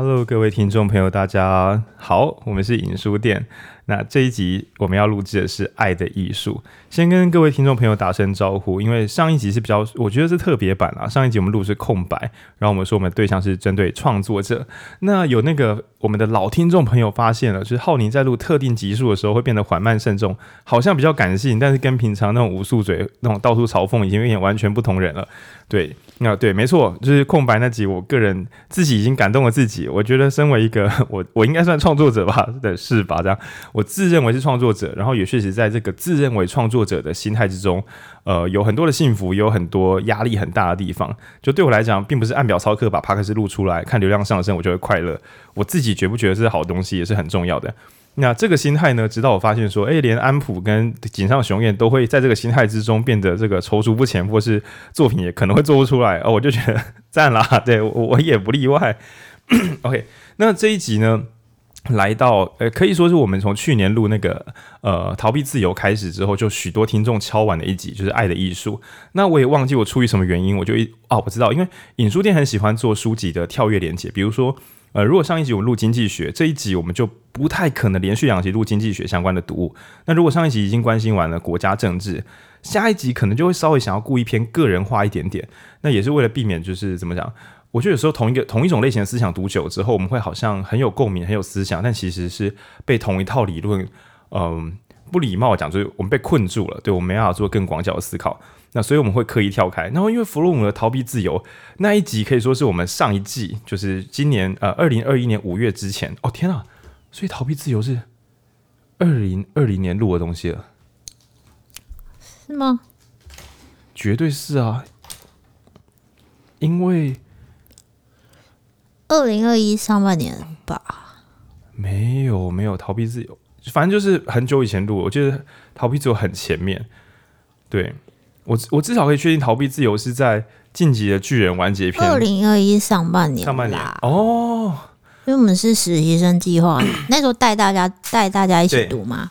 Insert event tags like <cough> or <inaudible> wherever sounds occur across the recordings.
Hello，各位听众朋友，大家好，我们是影书店。那这一集我们要录制的是《爱的艺术》，先跟各位听众朋友打声招呼，因为上一集是比较，我觉得是特别版啊。上一集我们录是空白，然后我们说我们对象是针对创作者。那有那个我们的老听众朋友发现了，就是浩宁在录特定集数的时候会变得缓慢慎重，好像比较感性，但是跟平常那种无数嘴、那种到处嘲讽已经有点完全不同人了。对，那对，没错，就是空白那集，我个人自己已经感动了自己。我觉得身为一个 <laughs> 我，我应该算创作者吧的是吧？这样。我自认为是创作者，然后也确实在这个自认为创作者的心态之中，呃，有很多的幸福，也有很多压力很大的地方。就对我来讲，并不是按表操课把帕克斯录出来，看流量上升，我就会快乐。我自己觉不觉得是好东西，也是很重要的。那这个心态呢，直到我发现说，诶，连安普跟井上雄彦都会在这个心态之中变得这个踌躇不前，或是作品也可能会做不出来，哦，我就觉得 <laughs> 赞啦。对，我我也不例外。<coughs> OK，那这一集呢？来到，呃，可以说是我们从去年录那个，呃，逃避自由开始之后，就许多听众敲完的一集，就是《爱的艺术》。那我也忘记我出于什么原因，我就一哦，我知道，因为影书店很喜欢做书籍的跳跃连接，比如说，呃，如果上一集我们录经济学，这一集我们就不太可能连续两集录经济学相关的读物。那如果上一集已经关心完了国家政治，下一集可能就会稍微想要故意偏个人化一点点，那也是为了避免就是怎么讲。我觉得有时候同一个同一种类型的思想读久之后，我们会好像很有共鸣、很有思想，但其实是被同一套理论，嗯、呃，不礼貌讲，就是我们被困住了，对，我们没办法做更广角的思考。那所以我们会刻意跳开。然后因为弗洛姆的逃避自由那一集可以说是我们上一季，就是今年呃二零二一年五月之前，哦天啊，所以逃避自由是二零二零年录的东西了，是吗？绝对是啊，因为。二零二一上半年吧，没有没有逃避自由，反正就是很久以前录。我觉得逃避自由很前面，对我我至少可以确定逃避自由是在晋级的巨人完结篇。二零二一上半年，上半年。哦，因为我们是实习生计划，<clears throat> 那时候带大家带大家一起读嘛，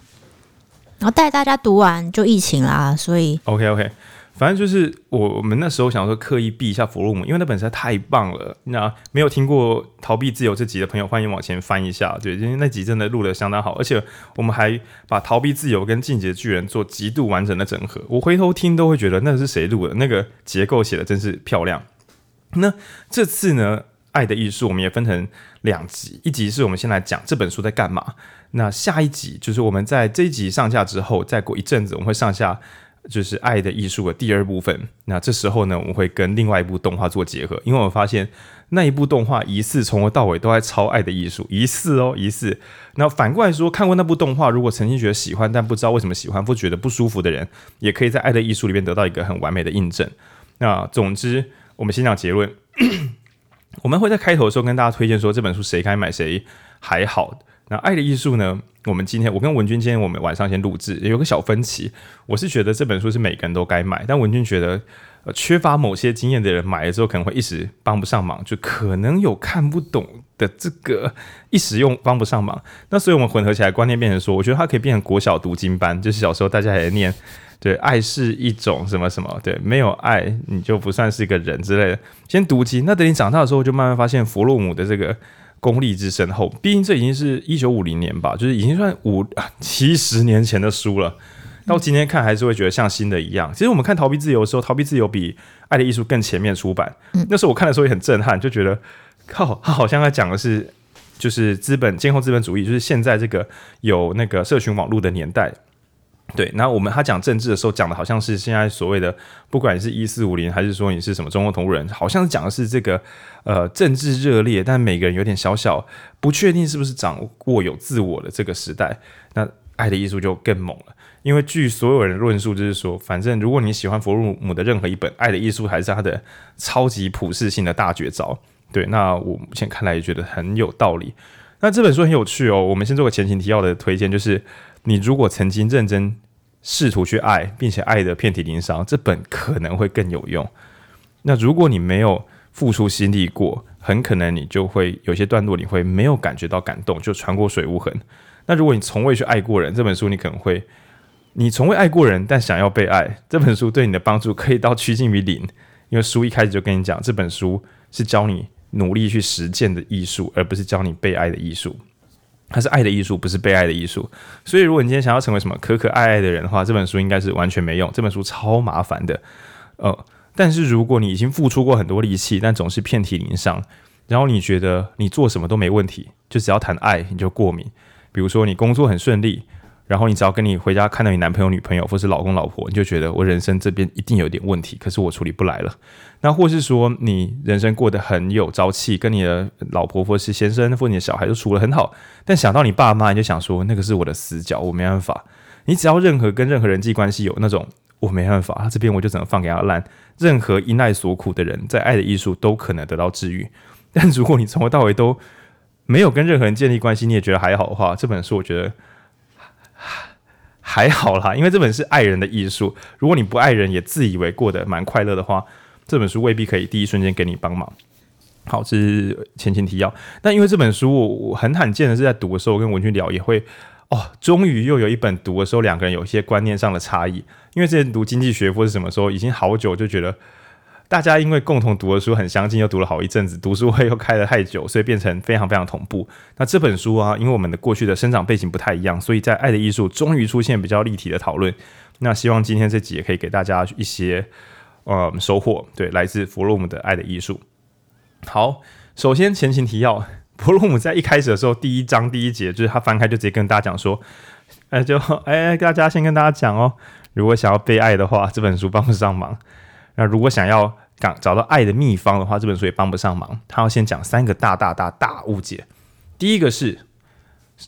然后带大家读完就疫情啦，所以 OK OK。反正就是我我们那时候想说刻意避一下弗洛姆，因为那本实在太棒了。那没有听过《逃避自由》这集的朋友，欢迎往前翻一下。对，因为那集真的录得相当好，而且我们还把《逃避自由》跟《进击的巨人》做极度完整的整合。我回头听都会觉得那是谁录的？那个结构写得真是漂亮。那这次呢，《爱的艺术》我们也分成两集，一集是我们先来讲这本书在干嘛。那下一集就是我们在这一集上架之后，再过一阵子我们会上下。就是《爱的艺术》的第二部分。那这时候呢，我们会跟另外一部动画做结合，因为我发现那一部动画疑似从头到尾都在抄《爱的艺术》，疑似哦，疑似。那反过来说，看过那部动画，如果曾经觉得喜欢，但不知道为什么喜欢，或觉得不舒服的人，也可以在《爱的艺术》里面得到一个很完美的印证。那总之，我们先讲结论。<coughs> 我们会在开头的时候跟大家推荐说，这本书谁该买谁还好。那《爱的艺术》呢？我们今天我跟文君今天我们晚上先录制，有个小分歧。我是觉得这本书是每个人都该买，但文君觉得，缺乏某些经验的人买了之后可能会一时帮不上忙，就可能有看不懂的这个一时用帮不上忙。那所以我们混合起来观念变成说，我觉得它可以变成国小读经班，就是小时候大家也念，对，爱是一种什么什么，对，没有爱你就不算是一个人之类的。先读经，那等你长大的时候，就慢慢发现弗洛姆的这个。功力之深厚，毕竟这已经是一九五零年吧，就是已经算五七十年前的书了。到今天看还是会觉得像新的一样。其实我们看《逃避自由》的时候，《逃避自由》比《爱的艺术》更前面出版。那时候我看的时候也很震撼，就觉得靠，他好像在讲的是就是资本今后资本主义，就是现在这个有那个社群网络的年代。对，那我们他讲政治的时候，讲的好像是现在所谓的，不管是一四五零，还是说你是什么中共同路人，好像讲的是这个呃政治热烈，但每个人有点小小不确定是不是掌握有自我的这个时代。那爱的艺术就更猛了，因为据所有人论述，就是说，反正如果你喜欢弗洛姆的任何一本，爱的艺术还是他的超级普世性的大绝招。对，那我目前看来也觉得很有道理。那这本书很有趣哦，我们先做个前情提要的推荐，就是。你如果曾经认真试图去爱，并且爱得遍体鳞伤，这本可能会更有用。那如果你没有付出心力过，很可能你就会有些段落你会没有感觉到感动，就穿过水无痕。那如果你从未去爱过人，这本书你可能会，你从未爱过人，但想要被爱，这本书对你的帮助可以到趋近于零，因为书一开始就跟你讲，这本书是教你努力去实践的艺术，而不是教你被爱的艺术。它是爱的艺术，不是被爱的艺术。所以，如果你今天想要成为什么可可爱爱的人的话，这本书应该是完全没用。这本书超麻烦的，呃，但是如果你已经付出过很多力气，但总是遍体鳞伤，然后你觉得你做什么都没问题，就只要谈爱你就过敏。比如说，你工作很顺利。然后你只要跟你回家看到你男朋友、女朋友或是老公、老婆，你就觉得我人生这边一定有点问题，可是我处理不来了。那或是说你人生过得很有朝气，跟你的老婆或是先生或你的小孩都处得很好，但想到你爸妈，你就想说那个是我的死角，我没办法。你只要任何跟任何人际关系有那种我没办法，这边我就只能放给他烂。任何因爱所苦的人，在爱的艺术都可能得到治愈。但如果你从头到尾都没有跟任何人建立关系，你也觉得还好的话，这本书我觉得。还好啦，因为这本是爱人的艺术。如果你不爱人，也自以为过得蛮快乐的话，这本书未必可以第一瞬间给你帮忙。好，这是前情提要。但因为这本书，我很罕见的是在读的时候，跟文君聊也会哦，终于又有一本读的时候，两个人有一些观念上的差异。因为之前读经济学或是什么时候，已经好久就觉得。大家因为共同读的书很相近，又读了好一阵子，读书会又开了太久，所以变成非常非常同步。那这本书啊，因为我们的过去的生长背景不太一样，所以在《爱的艺术》终于出现比较立体的讨论。那希望今天这集也可以给大家一些呃收获。对，来自弗洛姆的《爱的艺术》。好，首先前情提要，弗洛姆在一开始的时候，第一章第一节就是他翻开就直接跟大家讲说，哎，就哎，大家先跟大家讲哦，如果想要被爱的话，这本书帮不上忙。那如果想要找找到爱的秘方的话，这本书也帮不上忙。他要先讲三个大大大大误解。第一个是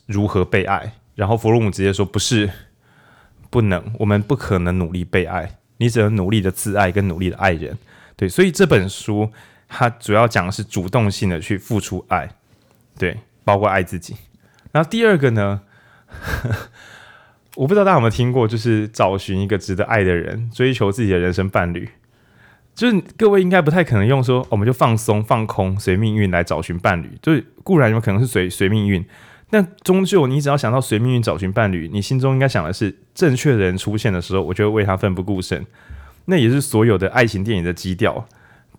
如何被爱，然后弗洛姆直接说不是不能，我们不可能努力被爱，你只能努力的自爱跟努力的爱人。对，所以这本书它主要讲的是主动性的去付出爱，对，包括爱自己。然后第二个呢，<laughs> 我不知道大家有没有听过，就是找寻一个值得爱的人，追求自己的人生伴侣。就是各位应该不太可能用说，我们就放松放空，随命运来找寻伴侣。就是固然有可能是随随命运，但终究你只要想到随命运找寻伴侣，你心中应该想的是正确的人出现的时候，我就会为他奋不顾身。那也是所有的爱情电影的基调。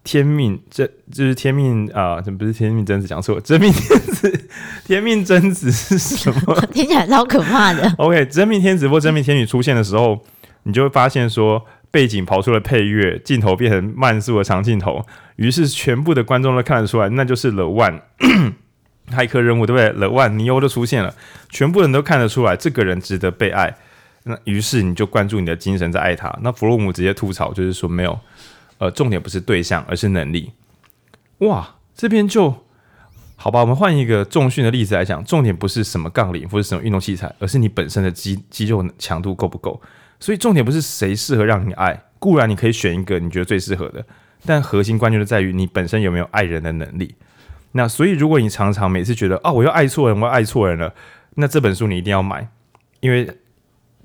天命这就是天命啊，怎么不是天命真子讲错？真命天子，天命真子是什么？<laughs> <laughs> 听起来超可怕的。OK，真命天子或真命天女出现的时候，你就会发现说。背景跑出了配乐，镜头变成慢速的长镜头，于是全部的观众都看得出来，那就是 The One，<coughs> 骇客任务对不对？The One，尼欧都出现了，全部人都看得出来，这个人值得被爱。那于是你就关注你的精神在爱他。那弗洛姆直接吐槽，就是说没有，呃，重点不是对象，而是能力。哇，这边就好吧，我们换一个重训的例子来讲，重点不是什么杠铃或者什么运动器材，而是你本身的肌肌肉强度够不够。所以重点不是谁适合让你爱，固然你可以选一个你觉得最适合的，但核心关键就在于你本身有没有爱人的能力。那所以如果你常常每次觉得啊，我又爱错人，我又爱错人了，那这本书你一定要买，因为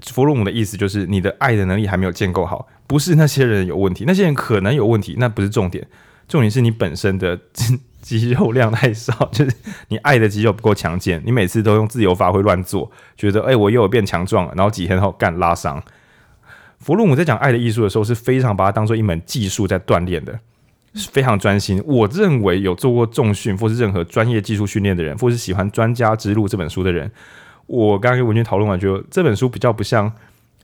弗洛姆的意思就是你的爱的能力还没有建构好，不是那些人有问题，那些人可能有问题，那不是重点，重点是你本身的 <laughs> 肌肉量太少，就是你爱的肌肉不够强健，你每次都用自由发挥乱做，觉得哎、我又有变强壮了，然后几天后干拉伤。弗洛姆在讲爱的艺术的时候，是非常把它当做一门技术在锻炼的，是非常专心。我认为有做过重训或是任何专业技术训练的人，或是喜欢《专家之路》这本书的人，我刚刚跟文君讨论完，觉得这本书比较不像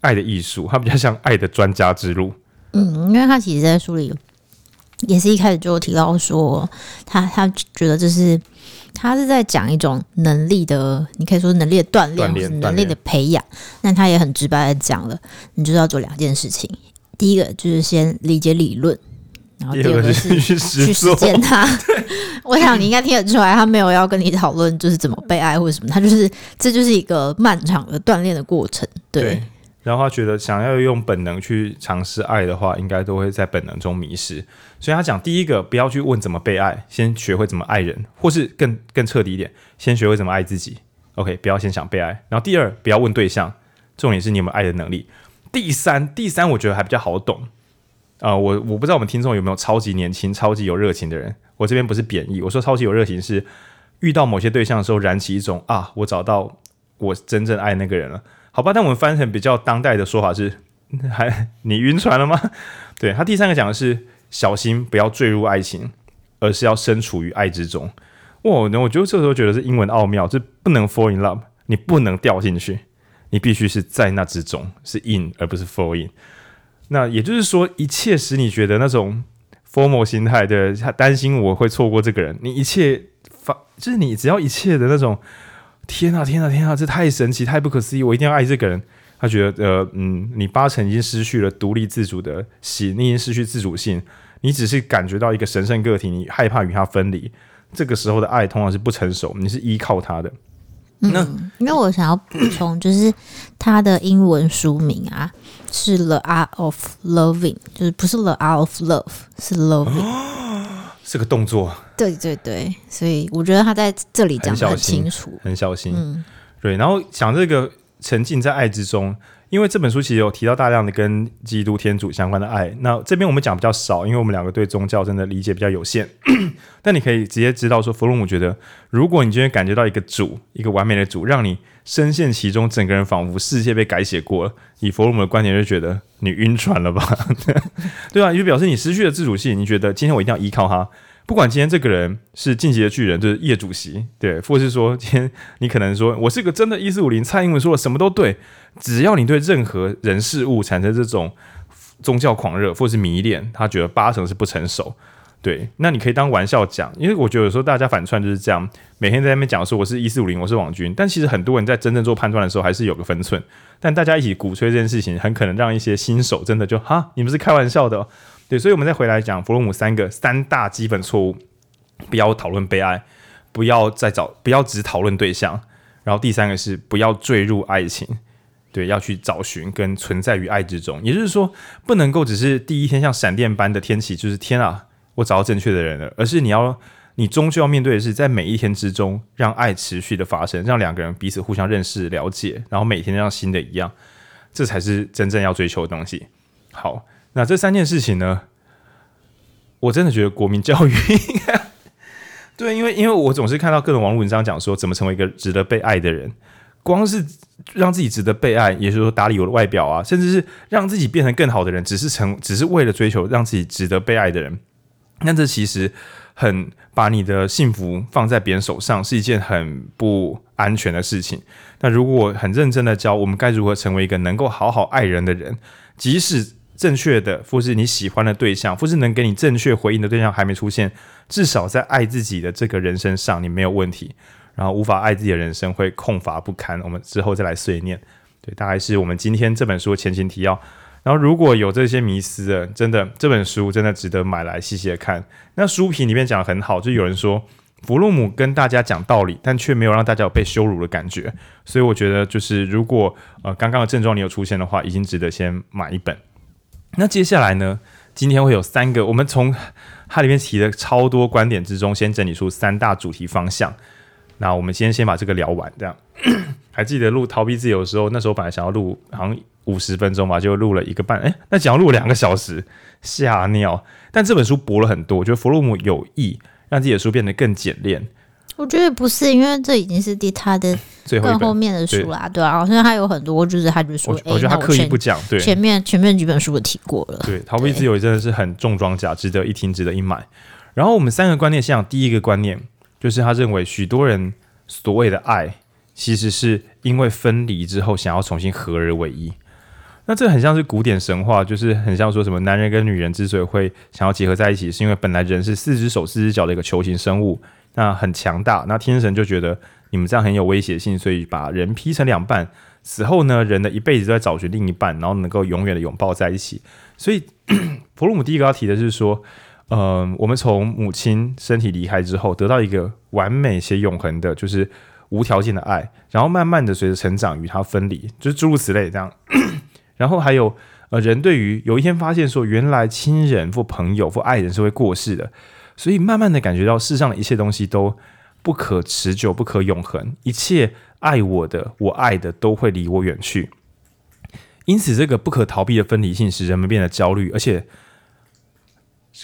爱的艺术，它比较像爱的专家之路。嗯，因为他其实在书里也是一开始就提到说，他他觉得这是。他是在讲一种能力的，你可以说能力的锻炼，能力的培养。那他也很直白的讲了，你就是要做两件事情。第一个就是先理解理论，然后第二个是去实践它。我想你应该听得出来，他没有要跟你讨论就是怎么被爱或者什么，他就是这就是一个漫长的锻炼的过程。对。对然后他觉得，想要用本能去尝试爱的话，应该都会在本能中迷失。所以他讲，第一个不要去问怎么被爱，先学会怎么爱人，或是更更彻底一点，先学会怎么爱自己。OK，不要先想被爱。然后第二，不要问对象，重点是你有没有爱的能力。第三，第三我觉得还比较好懂。啊、我我不知道我们听众有没有超级年轻、超级有热情的人。我这边不是贬义，我说超级有热情是遇到某些对象的时候燃起一种啊，我找到我真正爱那个人了。好吧，但我们翻成比较当代的说法是，<laughs> 还你晕船了吗？<laughs> 对，他第三个讲的是小心不要坠入爱情，而是要身处于爱之中。哇，那我觉得这时候觉得是英文奥妙，就不能 fall in love，你不能掉进去，你必须是在那之中，是 in 而不是 fall in。那也就是说，一切使你觉得那种 formal 心态的，他担心我会错过这个人，你一切发，就是你只要一切的那种，天啊天啊天啊，这太神奇，太不可思议，我一定要爱这个人。他觉得，呃，嗯，你八成已经失去了独立自主的心，你已经失去自主性，你只是感觉到一个神圣个体，你害怕与他分离。这个时候的爱通常是不成熟，你是依靠他的。嗯，那因为我想要补充，就是他的英文书名啊是《The Art of Loving》，就是不是《The Art of Love》，是 Loving，哦，是个动作。对对对，所以我觉得他在这里讲的很清楚，很小心。嗯，对。然后讲这个。沉浸在爱之中，因为这本书其实有提到大量的跟基督天主相关的爱。那这边我们讲比较少，因为我们两个对宗教真的理解比较有限。<clears throat> 但你可以直接知道说，弗洛姆觉得，如果你今天感觉到一个主，一个完美的主，让你深陷其中，整个人仿佛世界被改写过了。以佛罗姆的观点，就觉得你晕船了吧？<laughs> 对啊，就表示你失去了自主性。你觉得今天我一定要依靠他。不管今天这个人是进击的巨人，就是叶主席，对，或是说今天你可能说我是个真的一四五零，蔡英文说的什么都对，只要你对任何人事物产生这种宗教狂热或是迷恋，他觉得八成是不成熟，对，那你可以当玩笑讲，因为我觉得有时候大家反串就是这样，每天在那边讲说我是一四五零，我是网军，但其实很多人在真正做判断的时候还是有个分寸，但大家一起鼓吹这件事情，很可能让一些新手真的就哈，你们是开玩笑的哦。对，所以，我们再回来讲弗洛姆三个三大基本错误：不要讨论被爱，不要再找，不要只讨论对象。然后第三个是不要坠入爱情，对，要去找寻跟存在于爱之中。也就是说，不能够只是第一天像闪电般的天气，就是天啊，我找到正确的人了，而是你要，你终究要面对的是，在每一天之中，让爱持续的发生，让两个人彼此互相认识、了解，然后每天像新的一样，这才是真正要追求的东西。好。那这三件事情呢，我真的觉得国民教育应该 <laughs> 对，因为因为我总是看到各种网络文章讲说怎么成为一个值得被爱的人，光是让自己值得被爱，也就是说打理我的外表啊，甚至是让自己变成更好的人，只是成只是为了追求让自己值得被爱的人，那这其实很把你的幸福放在别人手上，是一件很不安全的事情。那如果很认真的教我们该如何成为一个能够好好爱人的人，即使正确的，或是你喜欢的对象，或是能给你正确回应的对象还没出现，至少在爱自己的这个人生上，你没有问题。然后无法爱自己的人生会空乏不堪。我们之后再来碎念。对，大概是我们今天这本书前情提要。然后如果有这些迷思的，真的这本书真的值得买来细细的看。那书评里面讲得很好，就有人说弗洛姆跟大家讲道理，但却没有让大家有被羞辱的感觉。所以我觉得，就是如果呃刚刚的症状你有出现的话，已经值得先买一本。那接下来呢？今天会有三个，我们从它里面提的超多观点之中，先整理出三大主题方向。那我们先先把这个聊完，这样。还记得录逃避自由的时候，那时候本来想要录好像五十分钟吧，就录了一个半，哎，那讲要录两个小时，吓尿。但这本书薄了很多，我觉得弗洛姆有意让自己的书变得更简练。我觉得不是，因为这已经是第他的最后面的书啦，对，对啊，好像他有很多，就是他就说，我觉得他刻意不讲，对，前面前面几本书我提过了，对，逃避自由真的是很重装甲，值得一听，值得一买。然后我们三个观念，像第一个观念，就是他认为许多人所谓的爱，其实是因为分离之后想要重新合而为一。那这很像是古典神话，就是很像说什么男人跟女人之所以会想要结合在一起，是因为本来人是四只手四只脚的一个球形生物。那很强大，那天神就觉得你们这样很有威胁性，所以把人劈成两半。死后呢，人的一辈子都在找寻另一半，然后能够永远的拥抱在一起。所以，弗洛姆第一个要提的是说，嗯、我们从母亲身体离开之后，得到一个完美且永恒的，就是无条件的爱，然后慢慢的随着成长与他分离，就是诸如此类这样。<clears throat> 然后还有，呃，人对于有一天发现说，原来亲人或朋友或爱人是会过世的。所以慢慢的感觉到世上的一切东西都不可持久、不可永恒，一切爱我的、我爱的都会离我远去。因此，这个不可逃避的分离性使人们变得焦虑，而且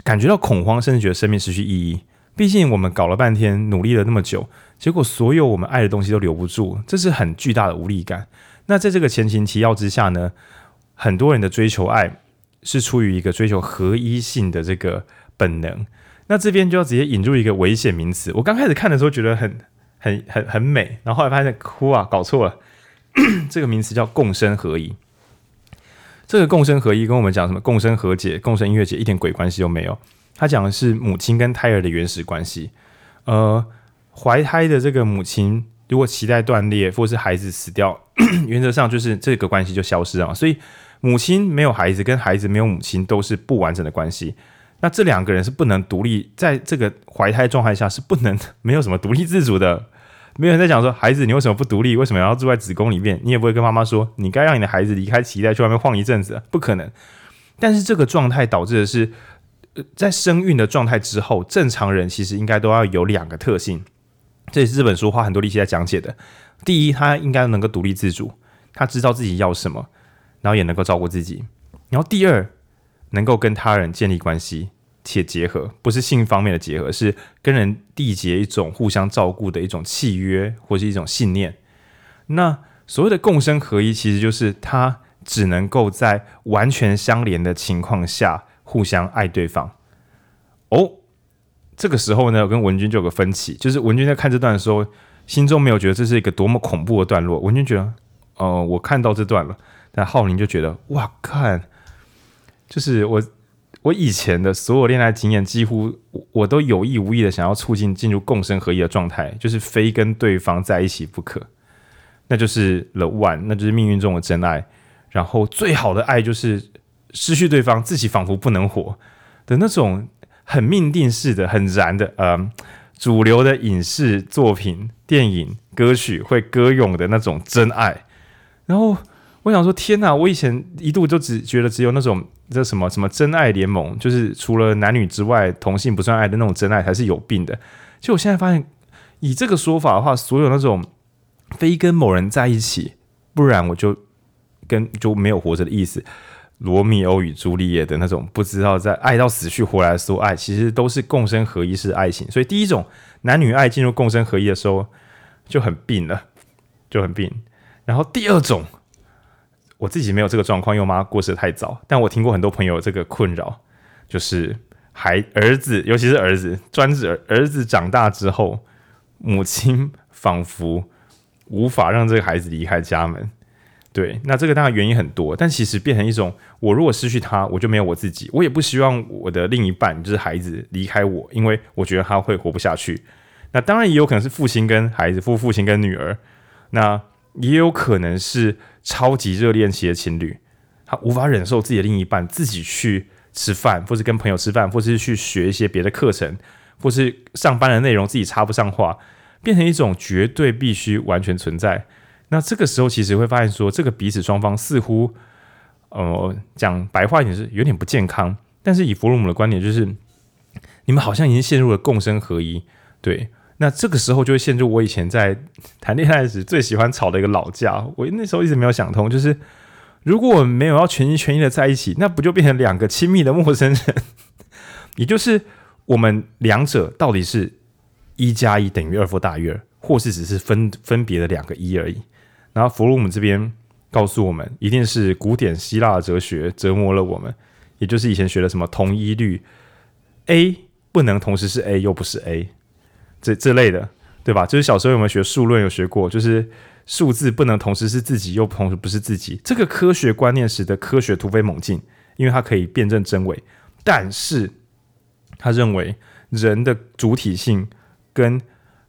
感觉到恐慌，甚至觉得生命失去意义。毕竟我们搞了半天，努力了那么久，结果所有我们爱的东西都留不住，这是很巨大的无力感。那在这个前情提要之下呢，很多人的追求爱是出于一个追求合一性的这个本能。那这边就要直接引入一个危险名词。我刚开始看的时候觉得很很很很美，然后后来发现哭啊，搞错了。<coughs> 这个名词叫共生合一。这个共生合一跟我们讲什么共生和解、共生音乐节一点鬼关系都没有。他讲的是母亲跟胎儿的原始关系。呃，怀胎的这个母亲如果脐带断裂，或是孩子死掉，<clears throat> 原则上就是这个关系就消失了。所以母亲没有孩子，跟孩子没有母亲都是不完整的关系。那这两个人是不能独立，在这个怀胎状态下是不能没有什么独立自主的。没有人在讲说，孩子你为什么不独立？为什么要住在子宫里面？你也不会跟妈妈说，你该让你的孩子离开脐带去外面晃一阵子，不可能。但是这个状态导致的是，在生育的状态之后，正常人其实应该都要有两个特性，这也是这本书花很多力气在讲解的。第一，他应该能够独立自主，他知道自己要什么，然后也能够照顾自己。然后第二，能够跟他人建立关系。且结合不是性方面的结合，是跟人缔结一种互相照顾的一种契约，或是一种信念。那所谓的共生合一，其实就是他只能够在完全相连的情况下互相爱对方。哦，这个时候呢，我跟文君就有个分歧，就是文君在看这段的时候，心中没有觉得这是一个多么恐怖的段落。文君觉得，哦、呃，我看到这段了，但浩宁就觉得，哇，看，就是我。我以前的所有恋爱经验，几乎我都有意无意的想要促进进入共生合一的状态，就是非跟对方在一起不可，那就是 the one，那就是命运中的真爱。然后最好的爱就是失去对方，自己仿佛不能活的那种很命定式的、很燃的，呃，主流的影视作品、电影、歌曲会歌咏的那种真爱。然后我想说，天哪！我以前一度就只觉得只有那种。这什么什么真爱联盟，就是除了男女之外，同性不算爱的那种真爱才是有病的。就我现在发现，以这个说法的话，所有那种非跟某人在一起，不然我就跟就没有活着的意思。罗密欧与朱丽叶的那种不知道在爱到死去活来的时候爱，其实都是共生合一式爱情。所以第一种男女爱进入共生合一的时候就很病了，就很病。然后第二种。我自己没有这个状况，因为我妈过世得太早。但我听过很多朋友这个困扰，就是孩儿子，尤其是儿子，专指儿子长大之后，母亲仿佛无法让这个孩子离开家门。对，那这个当然原因很多，但其实变成一种，我如果失去他，我就没有我自己。我也不希望我的另一半就是孩子离开我，因为我觉得他会活不下去。那当然也有可能是父亲跟孩子，父父亲跟女儿，那也有可能是。超级热恋期的情侣，他无法忍受自己的另一半自己去吃饭，或是跟朋友吃饭，或是去学一些别的课程，或是上班的内容自己插不上话，变成一种绝对必须完全存在。那这个时候其实会发现说，这个彼此双方似乎，呃，讲白话一点是有点不健康。但是以弗洛姆的观点，就是你们好像已经陷入了共生合一，对。那这个时候就会陷入我以前在谈恋爱时最喜欢吵的一个老架。我那时候一直没有想通，就是如果我们没有要全心全意的在一起，那不就变成两个亲密的陌生人？<laughs> 也就是我们两者到底是一加一等于二或大于二，或是只是分分别的两个一而已？然后弗洛姆这边告诉我们，一定是古典希腊哲学折磨了我们，也就是以前学的什么同一律，A 不能同时是 A 又不是 A。这这类的，对吧？就是小时候有没有学数论？有学过，就是数字不能同时是自己，又同时不是自己。这个科学观念使得科学突飞猛进，因为它可以辨证真伪。但是，他认为人的主体性跟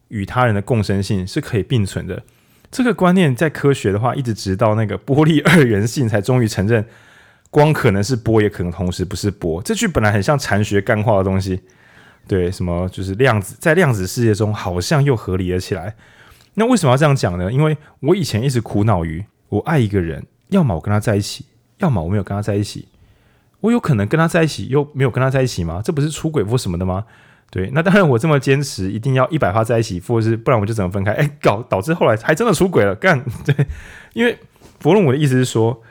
与他人的共生性是可以并存的。这个观念在科学的话，一直直到那个波粒二元性才终于承认，光可能是波，也可能同时不是波。这句本来很像禅学干话的东西。对，什么就是量子，在量子世界中好像又合理了起来。那为什么要这样讲呢？因为我以前一直苦恼于，我爱一个人，要么我跟他在一起，要么我没有跟他在一起。我有可能跟他在一起，又没有跟他在一起吗？这不是出轨或什么的吗？对，那当然我这么坚持，一定要一百趴在一起，或者是不然我就怎么分开？哎，搞导致后来还真的出轨了，干对，因为弗洛姆的意思是说。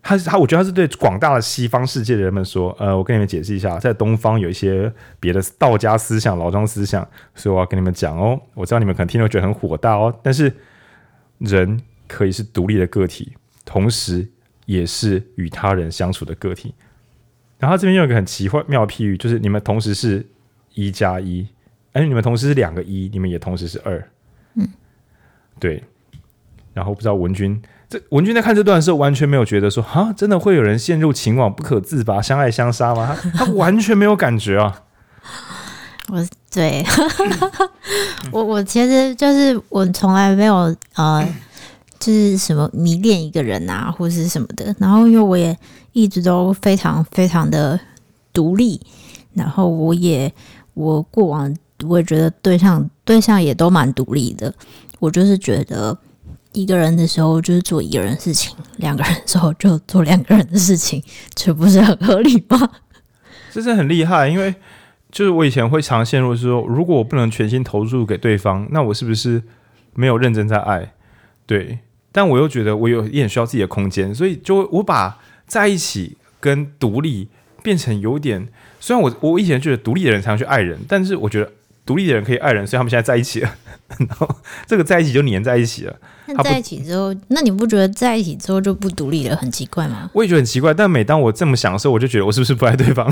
他他，我觉得他是对广大的西方世界的人们说，呃，我跟你们解释一下，在东方有一些别的道家思想、老庄思想，所以我要跟你们讲哦。我知道你们可能听了觉得很火大哦，但是人可以是独立的个体，同时也是与他人相处的个体。然后这边有一个很奇幻妙的譬喻，就是你们同时是一加一，哎，你们同时是两个一，你们也同时是二，嗯，对。然后不知道文君，这文君在看这段的时候，完全没有觉得说，啊，真的会有人陷入情网不可自拔，相爱相杀吗？他他完全没有感觉啊。<laughs> 我对，<laughs> 我我其实就是我从来没有呃，就是什么迷恋一个人啊，或者是什么的。然后因为我也一直都非常非常的独立，然后我也我过往我也觉得对象对象也都蛮独立的。我就是觉得。一个人的时候就是做一个人的事情，两个人的时候就做两个人的事情，这不是很合理吗？这是很厉害，因为就是我以前会常陷入说，如果我不能全心投入给对方，那我是不是没有认真在爱？对，但我又觉得我有一点需要自己的空间，所以就我把在一起跟独立变成有点，虽然我我以前觉得独立的人才能去爱人，但是我觉得独立的人可以爱人，所以他们现在在一起了，然后这个在一起就黏在一起了。那在一起之后，那你不觉得在一起之后就不独立了，很奇怪吗？我也觉得很奇怪。但每当我这么想的时候，我就觉得我是不是不爱对方？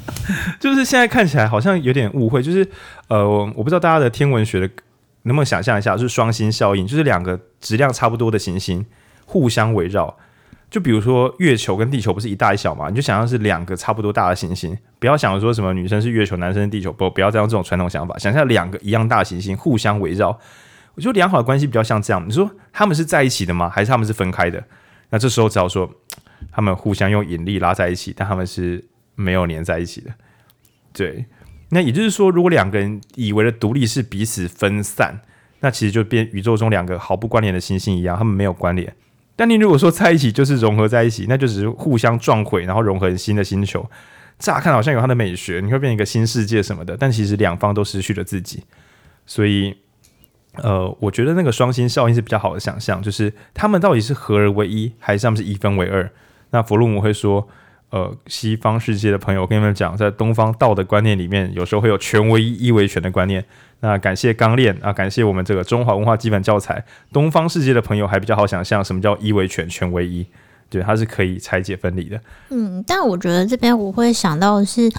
<laughs> 就是现在看起来好像有点误会。就是呃，我不知道大家的天文学的能不能想象一下，就是双星效应，就是两个质量差不多的行星互相围绕。就比如说月球跟地球不是一大一小嘛？你就想象是两个差不多大的行星，不要想说什么女生是月球，男生是地球，不不要再用这种传统想法。想象两个一样大的行星互相围绕。我觉得良好的关系比较像这样，你说他们是在一起的吗？还是他们是分开的？那这时候只要说他们互相用引力拉在一起，但他们是没有黏在一起的。对，那也就是说，如果两个人以为的独立是彼此分散，那其实就变宇宙中两个毫不关联的行星一样，他们没有关联。但你如果说在一起就是融合在一起，那就只是互相撞毁，然后融合成新的星球。乍看好像有它的美学，你会变一个新世界什么的，但其实两方都失去了自己，所以。呃，我觉得那个双星效应是比较好的想象，就是他们到底是合而为一，还是他们是一分为二？那弗洛姆会说，呃，西方世界的朋友，我跟你们讲，在东方道的观念里面，有时候会有权威一，一为全的观念。那感谢钢炼啊，感谢我们这个中华文化基本教材，东方世界的朋友还比较好想象什么叫一为全，全为一，对，它是可以拆解分离的。嗯，但我觉得这边我会想到的是，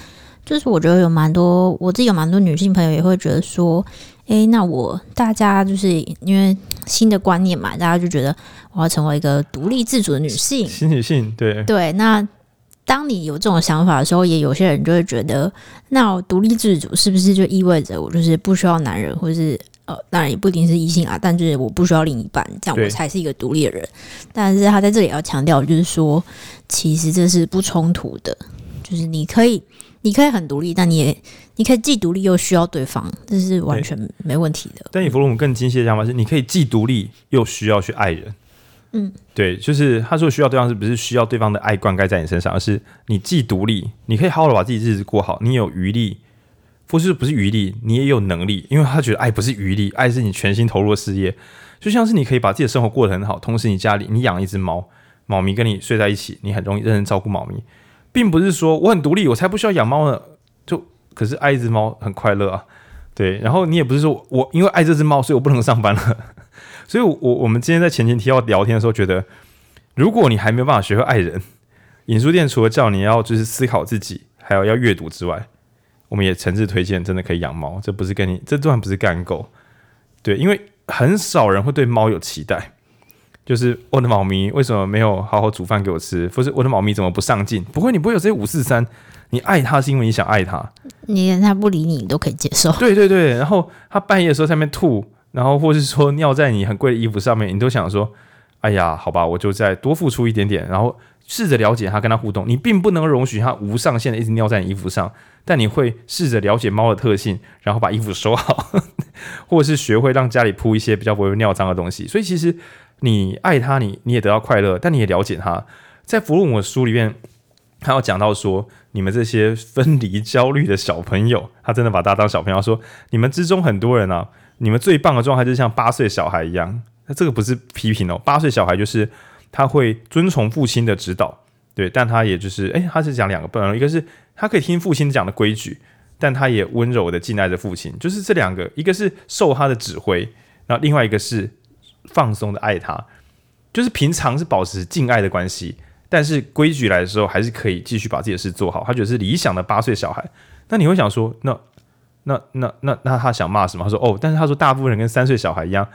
就是我觉得有蛮多，我自己有蛮多女性朋友也会觉得说。诶，那我大家就是因为新的观念嘛，大家就觉得我要成为一个独立自主的女性，新女性，对对。那当你有这种想法的时候，也有些人就会觉得，那独立自主是不是就意味着我就是不需要男人，或是呃，当然也不一定是异性啊，但就是我不需要另一半，这样我才是一个独立的人。但是他在这里要强调，就是说，其实这是不冲突的，就是你可以。你可以很独立，但你也你可以既独立又需要对方，这是完全没问题的。但以弗洛姆更精细的想法是，你可以既独立又需要去爱人。嗯，对，就是他说需要对方，是不是需要对方的爱灌溉在你身上，而是你既独立，你可以好好的把自己日子过好，你有余力，或是不是余力，你也有能力，因为他觉得爱不是余力，爱是你全心投入的事业，就像是你可以把自己的生活过得很好，同时你家里你养一只猫，猫咪跟你睡在一起，你很容易认真照顾猫咪。并不是说我很独立，我才不需要养猫呢。就可是爱一只猫很快乐啊，对。然后你也不是说我因为爱这只猫，所以我不能上班了。<laughs> 所以我，我我们今天在前前提要聊天的时候，觉得如果你还没有办法学会爱人，影书店除了叫你要就是思考自己，还有要阅读之外，我们也诚挚推荐，真的可以养猫。这不是跟你这段不是干狗，对，因为很少人会对猫有期待。就是我的猫咪为什么没有好好煮饭给我吃？或是我的猫咪怎么不上进？不会，你不会有这些五四三。你爱它是因为你想爱它，你连它不理你，你都可以接受。对对对，然后它半夜的时候在那边吐，然后或是说尿在你很贵的衣服上面，你都想说：哎呀，好吧，我就再多付出一点点，然后试着了解它，跟它互动。你并不能容许它无上限的一直尿在你衣服上，但你会试着了解猫的特性，然后把衣服收好，<laughs> 或者是学会让家里铺一些比较不会尿脏的东西。所以其实。你爱他，你你也得到快乐，但你也了解他。在弗洛姆的书里面，他有讲到说，你们这些分离焦虑的小朋友，他真的把大家当小朋友说，你们之中很多人啊，你们最棒的状态就是像八岁小孩一样。那这个不是批评哦，八岁小孩就是他会遵从父亲的指导，对，但他也就是，诶，他是讲两个不同，一个是他可以听父亲讲的规矩，但他也温柔的敬爱着父亲，就是这两个，一个是受他的指挥，然后另外一个是。放松的爱他，就是平常是保持敬爱的关系，但是规矩来的时候，还是可以继续把自己的事做好。他觉得是理想的八岁小孩。那你会想说，那那那那那他想骂什么？他说哦，但是他说大部分人跟三岁小孩一样，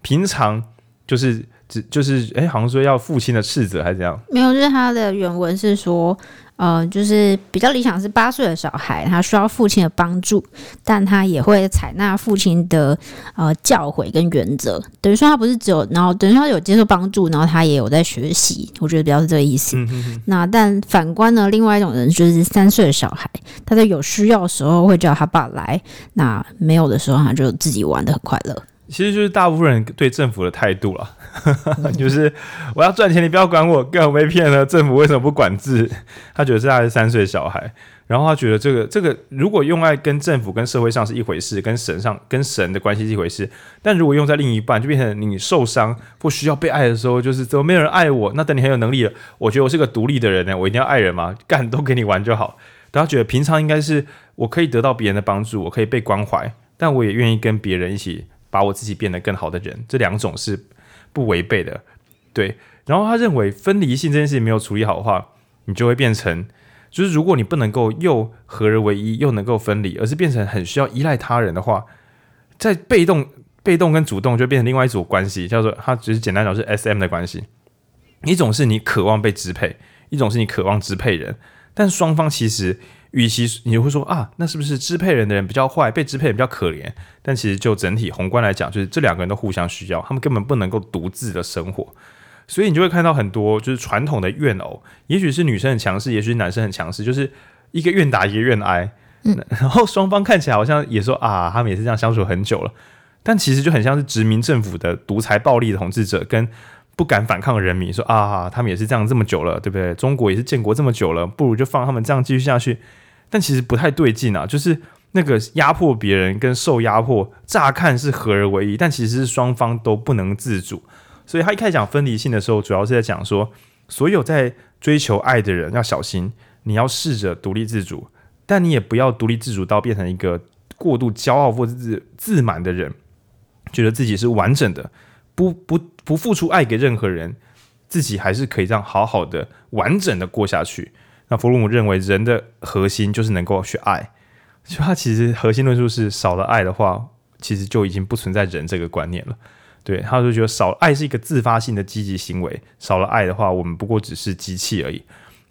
平常就是只就是哎，好像说要父亲的斥责还是怎样？没有，就是他的原文是说。呃，就是比较理想是八岁的小孩，他需要父亲的帮助，但他也会采纳父亲的呃教诲跟原则。等于说他不是只有，然后等于说他有接受帮助，然后他也有在学习。我觉得比较是这个意思。嗯、哼哼。那但反观呢，另外一种人就是三岁的小孩，他在有需要的时候会叫他爸来，那没有的时候他就自己玩的很快乐。其实就是大部分人对政府的态度了。<laughs> 就是我要赚钱，你不要管我，更我被骗了。政府为什么不管制？他觉得是他是三岁小孩，然后他觉得这个这个如果用爱跟政府跟社会上是一回事，跟神上跟神的关系是一回事，但如果用在另一半，就变成你受伤不需要被爱的时候，就是怎么没有人爱我？那等你很有能力了，我觉得我是个独立的人呢，我一定要爱人吗？干都给你玩就好。然后觉得平常应该是我可以得到别人的帮助，我可以被关怀，但我也愿意跟别人一起把我自己变得更好的人。这两种是。不违背的，对。然后他认为分离性这件事情没有处理好的话，你就会变成，就是如果你不能够又合而为一，又能够分离，而是变成很需要依赖他人的话，在被动、被动跟主动就变成另外一组关系，叫做它只是简单讲是 SM 的关系。一种是你渴望被支配，一种是你渴望支配人，但双方其实。与其你就会说啊，那是不是支配人的人比较坏，被支配人比较可怜？但其实就整体宏观来讲，就是这两个人都互相需要，他们根本不能够独自的生活。所以你就会看到很多就是传统的怨偶，也许是女生很强势，也许是男生很强势，就是一个愿打一个愿挨。嗯，然后双方看起来好像也说啊，他们也是这样相处很久了，但其实就很像是殖民政府的独裁暴力的统治者跟。不敢反抗的人民说啊，他们也是这样这么久了，对不对？中国也是建国这么久了，不如就放他们这样继续下去。但其实不太对劲啊，就是那个压迫别人跟受压迫，乍看是合而为一，但其实是双方都不能自主。所以他一开始讲分离性的时候，主要是在讲说，所有在追求爱的人要小心，你要试着独立自主，但你也不要独立自主到变成一个过度骄傲或者自自满的人，觉得自己是完整的。不不不付出爱给任何人，自己还是可以这样好好的完整的过下去。那弗洛姆认为人的核心就是能够去爱，就他其实核心论述是少了爱的话，其实就已经不存在人这个观念了。对，他就觉得少爱是一个自发性的积极行为，少了爱的话，我们不过只是机器而已。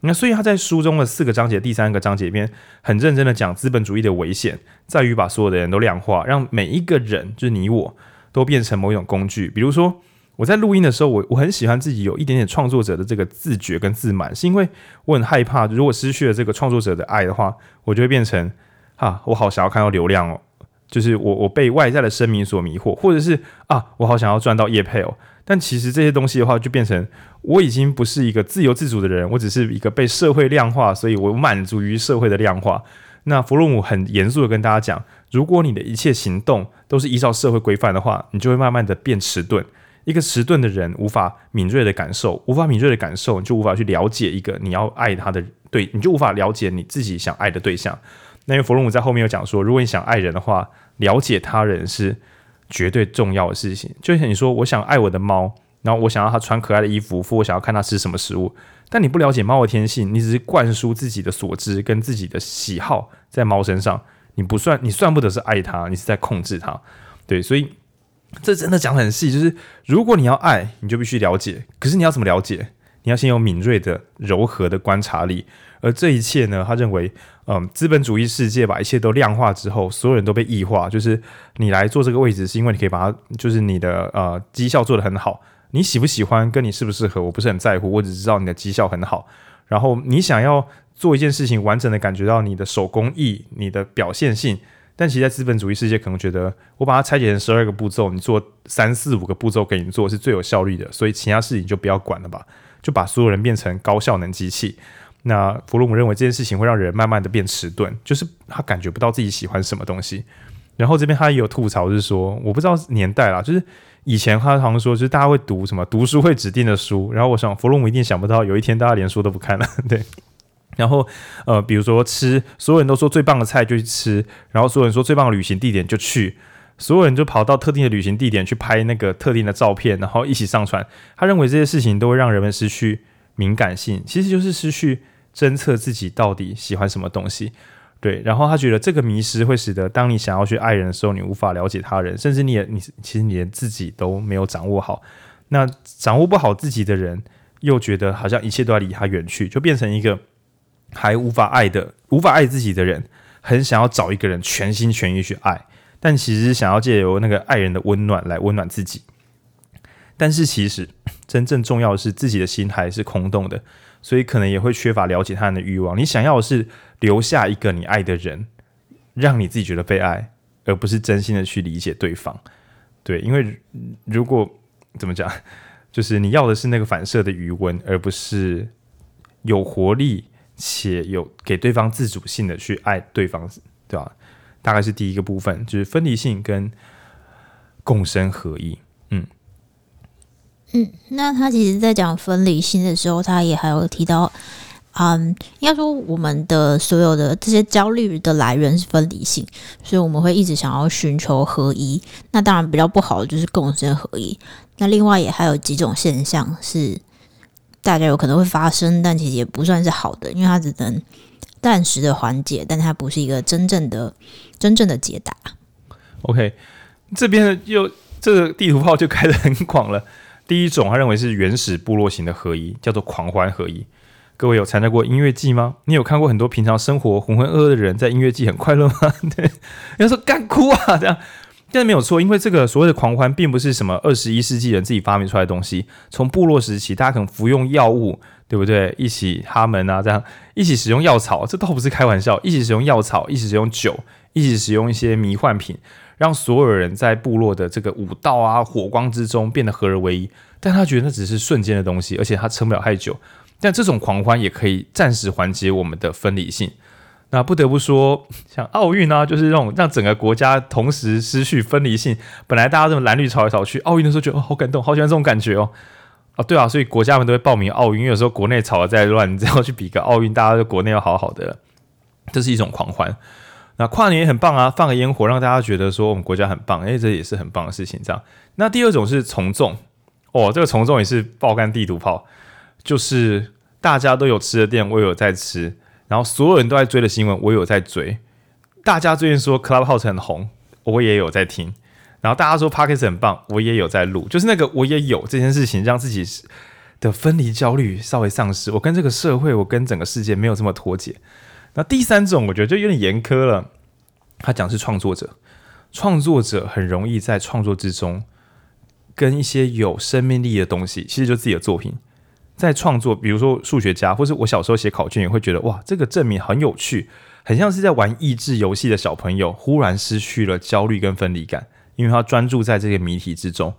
那所以他在书中的四个章节，第三个章节里面很认真的讲资本主义的危险，在于把所有的人都量化，让每一个人就是你我。都变成某一种工具，比如说我在录音的时候，我我很喜欢自己有一点点创作者的这个自觉跟自满，是因为我很害怕，如果失去了这个创作者的爱的话，我就会变成啊，我好想要看到流量哦，就是我我被外在的声名所迷惑，或者是啊，我好想要赚到业配哦，但其实这些东西的话，就变成我已经不是一个自由自主的人，我只是一个被社会量化，所以我满足于社会的量化。那弗洛姆很严肃的跟大家讲，如果你的一切行动都是依照社会规范的话，你就会慢慢的变迟钝。一个迟钝的人无法敏锐的感受，无法敏锐的感受，你就无法去了解一个你要爱他的对，你就无法了解你自己想爱的对象。那因为弗洛姆在后面有讲说，如果你想爱人的话，了解他人是绝对重要的事情。就像你说，我想爱我的猫，然后我想要它穿可爱的衣服，或我想要看它吃什么食物。但你不了解猫的天性，你只是灌输自己的所知跟自己的喜好在猫身上，你不算，你算不得是爱它，你是在控制它。对，所以这真的讲很细，就是如果你要爱，你就必须了解。可是你要怎么了解？你要先有敏锐的、柔和的观察力。而这一切呢，他认为，嗯，资本主义世界把一切都量化之后，所有人都被异化。就是你来做这个位置，是因为你可以把它，就是你的呃绩效做得很好。你喜不喜欢，跟你适不适合，我不是很在乎。我只知道你的绩效很好。然后你想要做一件事情，完整的感觉到你的手工艺、你的表现性。但其实，在资本主义世界，可能觉得我把它拆解成十二个步骤，你做三四五个步骤给你做是最有效率的。所以其他事情就不要管了吧，就把所有人变成高效能机器。那弗洛姆认为这件事情会让人慢慢的变迟钝，就是他感觉不到自己喜欢什么东西。然后这边他也有吐槽，是说我不知道年代啦，就是。以前他好像说，就是大家会读什么读书会指定的书，然后我想弗洛姆一定想不到有一天大家连书都不看了，<laughs> 对。然后呃，比如说吃，所有人都说最棒的菜就去吃，然后所有人说最棒的旅行地点就去，所有人就跑到特定的旅行地点去拍那个特定的照片，然后一起上传。他认为这些事情都会让人们失去敏感性，其实就是失去侦测自己到底喜欢什么东西。对，然后他觉得这个迷失会使得当你想要去爱人的时候，你无法了解他人，甚至你也你其实你连自己都没有掌握好。那掌握不好自己的人，又觉得好像一切都要离他远去，就变成一个还无法爱的、无法爱自己的人，很想要找一个人全心全意去爱，但其实想要借由那个爱人的温暖来温暖自己。但是其实真正重要的是自己的心还是空洞的，所以可能也会缺乏了解他人的欲望。你想要的是留下一个你爱的人，让你自己觉得被爱，而不是真心的去理解对方。对，因为如果怎么讲？<laughs> 就是你要的是那个反射的余温，而不是有活力且有给对方自主性的去爱对方，对吧？大概是第一个部分，就是分离性跟共生合一。嗯嗯，那他其实在讲分离性的时候，他也还有提到。嗯，应该说我们的所有的这些焦虑的来源是分离性，所以我们会一直想要寻求合一。那当然比较不好的就是共生合一。那另外也还有几种现象是大家有可能会发生，但其实也不算是好的，因为它只能暂时的缓解，但它不是一个真正的真正的解答。OK，这边又这个地图炮就开得很广了。<laughs> 第一种，他认为是原始部落型的合一，叫做狂欢合一。各位有参加过音乐季吗？你有看过很多平常生活浑浑噩噩的人在音乐季很快乐吗？<laughs> 对，要说干哭啊这样，但是没有错，因为这个所谓的狂欢并不是什么二十一世纪人自己发明出来的东西。从部落时期，大家可能服用药物，对不对？一起哈门啊，这样一起使用药草，这倒不是开玩笑。一起使用药草，一起使用酒，一起使用一些迷幻品，让所有人在部落的这个舞道啊、火光之中变得合而为一。但他觉得那只是瞬间的东西，而且他撑不了太久。但这种狂欢也可以暂时缓解我们的分离性。那不得不说，像奥运啊，就是这种让整个国家同时失去分离性。本来大家这么蓝绿吵来吵去，奥运的时候觉得哦好感动，好喜欢这种感觉哦。哦，对啊，所以国家们都会报名奥运。因为有时候国内吵得再乱，你 <laughs> 只要去比个奥运，大家就国内要好好的。这是一种狂欢。那跨年也很棒啊，放个烟火让大家觉得说我们国家很棒，哎，这也是很棒的事情。这样。那第二种是从众哦，这个从众也是爆肝地图炮。就是大家都有吃的店，我也有在吃，然后所有人都在追的新闻，我有在追。大家最近说 Clubhouse 很红，我也有在听。然后大家说 Podcast 很棒，我也有在录。就是那个我也有这件事情，让自己的分离焦虑稍微丧失。我跟这个社会，我跟整个世界没有这么脱节。那第三种，我觉得就有点严苛了。他讲是创作者，创作者很容易在创作之中跟一些有生命力的东西，其实就自己的作品。在创作，比如说数学家，或是我小时候写考卷，也会觉得哇，这个证明很有趣，很像是在玩益智游戏的小朋友，忽然失去了焦虑跟分离感，因为他专注在这个谜题之中。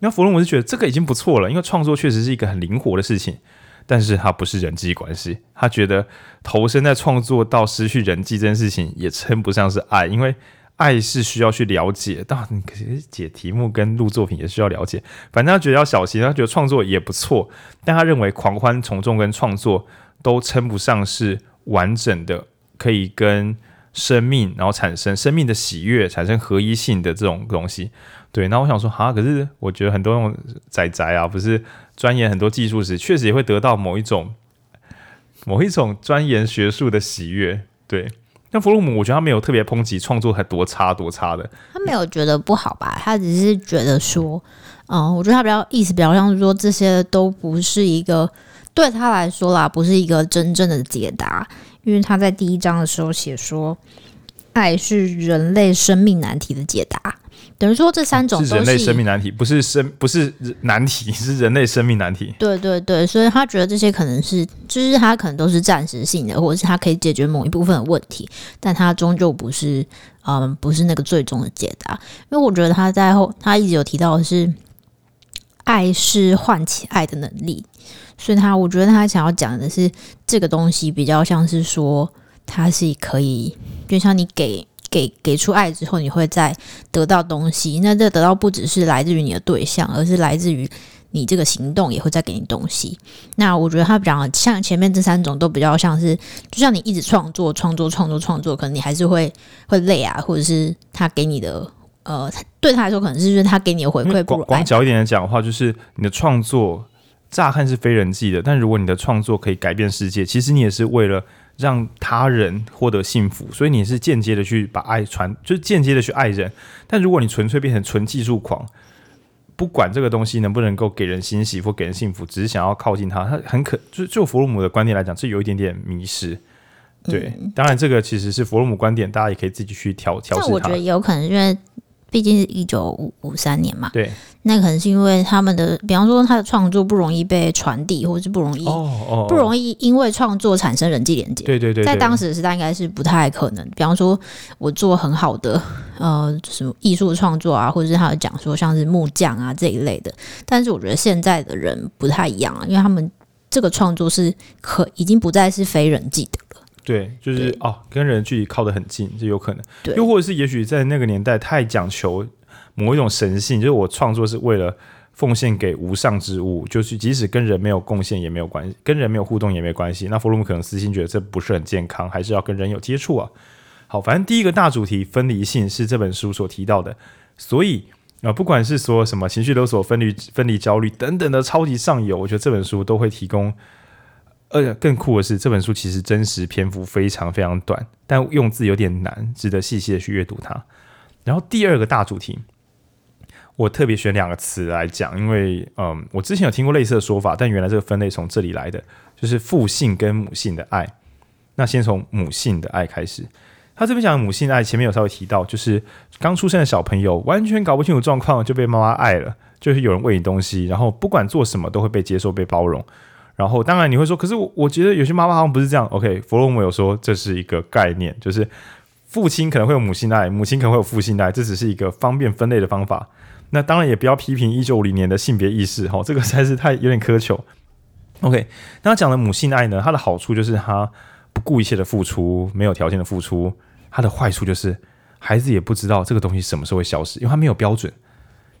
那弗洛姆是觉得这个已经不错了，因为创作确实是一个很灵活的事情，但是它不是人际关系。他觉得投身在创作到失去人际这件事情，也称不上是爱，因为。爱是需要去了解，当然可是解题目跟录作品也需要了解。反正他觉得要小心，他觉得创作也不错，但他认为狂欢、从众跟创作都称不上是完整的，可以跟生命然后产生生命的喜悦、产生合一性的这种东西。对，那我想说，哈，可是我觉得很多那种宅宅啊，不是钻研很多技术时，确实也会得到某一种某一种钻研学术的喜悦，对。但弗洛姆，我觉得他没有特别抨击创作很多差多差的，他没有觉得不好吧？他只是觉得说，嗯，我觉得他比较意思比较像是说，这些都不是一个对他来说啦，不是一个真正的解答，因为他在第一章的时候写说，爱是人类生命难题的解答。等于说，这三种是人类生命难题，不是生不是难题，<laughs> 是人类生命难题。对对对，所以他觉得这些可能是，就是他可能都是暂时性的，或者是他可以解决某一部分的问题，但他终究不是，嗯，不是那个最终的解答。因为我觉得他在后，他一直有提到的是，爱是唤起爱的能力，所以他我觉得他想要讲的是这个东西比较像是说，它是可以，就像你给。给给出爱之后，你会再得到东西。那这得到不只是来自于你的对象，而是来自于你这个行动也会再给你东西。那我觉得他比较像前面这三种都比较像是，就像你一直创作、创作、创作、创作，可能你还是会会累啊，或者是他给你的呃，对他来说可能是就是他给你的回馈。广广角一点的讲的话，就是你的创作乍看是非人际的，但如果你的创作可以改变世界，其实你也是为了。让他人获得幸福，所以你是间接的去把爱传，就是间接的去爱人。但如果你纯粹变成纯技术狂，不管这个东西能不能够给人欣喜或给人幸福，只是想要靠近他，他很可就就弗洛姆的观点来讲，这有一点点迷失。对，嗯、当然这个其实是弗洛姆观点，大家也可以自己去调调试。但我觉得也有可能因为。毕竟是一九五五三年嘛，对，那可能是因为他们的，比方说他的创作不容易被传递，或者是不容易，哦哦，不容易因为创作产生人际连接。对对对，在当时的时代应该是不太可能。比方说，我做很好的呃什么艺术创作啊，或者是他的讲说，像是木匠啊这一类的。但是我觉得现在的人不太一样啊，因为他们这个创作是可已经不再是非人际的。对，就是哦，跟人距离靠得很近，这有可能。对又或者是，也许在那个年代太讲求某一种神性，就是我创作是为了奉献给无上之物，就是即使跟人没有贡献也没有关系，跟人没有互动也没关系。那弗洛姆可能私心觉得这不是很健康，还是要跟人有接触啊。好，反正第一个大主题分离性是这本书所提到的，所以啊、呃，不管是说什么情绪勒索、分离、分离焦虑等等的超级上游，我觉得这本书都会提供。而且更酷的是，这本书其实真实篇幅非常非常短，但用字有点难，值得细细的去阅读它。然后第二个大主题，我特别选两个词来讲，因为嗯，我之前有听过类似的说法，但原来这个分类从这里来的，就是父性跟母性的爱。那先从母性的爱开始，他这边讲的母性爱，前面有稍微提到，就是刚出生的小朋友完全搞不清楚状况就被妈妈爱了，就是有人喂你东西，然后不管做什么都会被接受、被包容。然后，当然你会说，可是我我觉得有些妈妈好像不是这样。OK，弗洛姆有说这是一个概念，就是父亲可能会有母性爱，母亲可能会有父性爱，这只是一个方便分类的方法。那当然也不要批评一九五零年的性别意识，哈，这个实在是太有点苛求。OK，那讲的母性爱呢，它的好处就是他不顾一切的付出，没有条件的付出。它的坏处就是孩子也不知道这个东西什么时候会消失，因为他没有标准。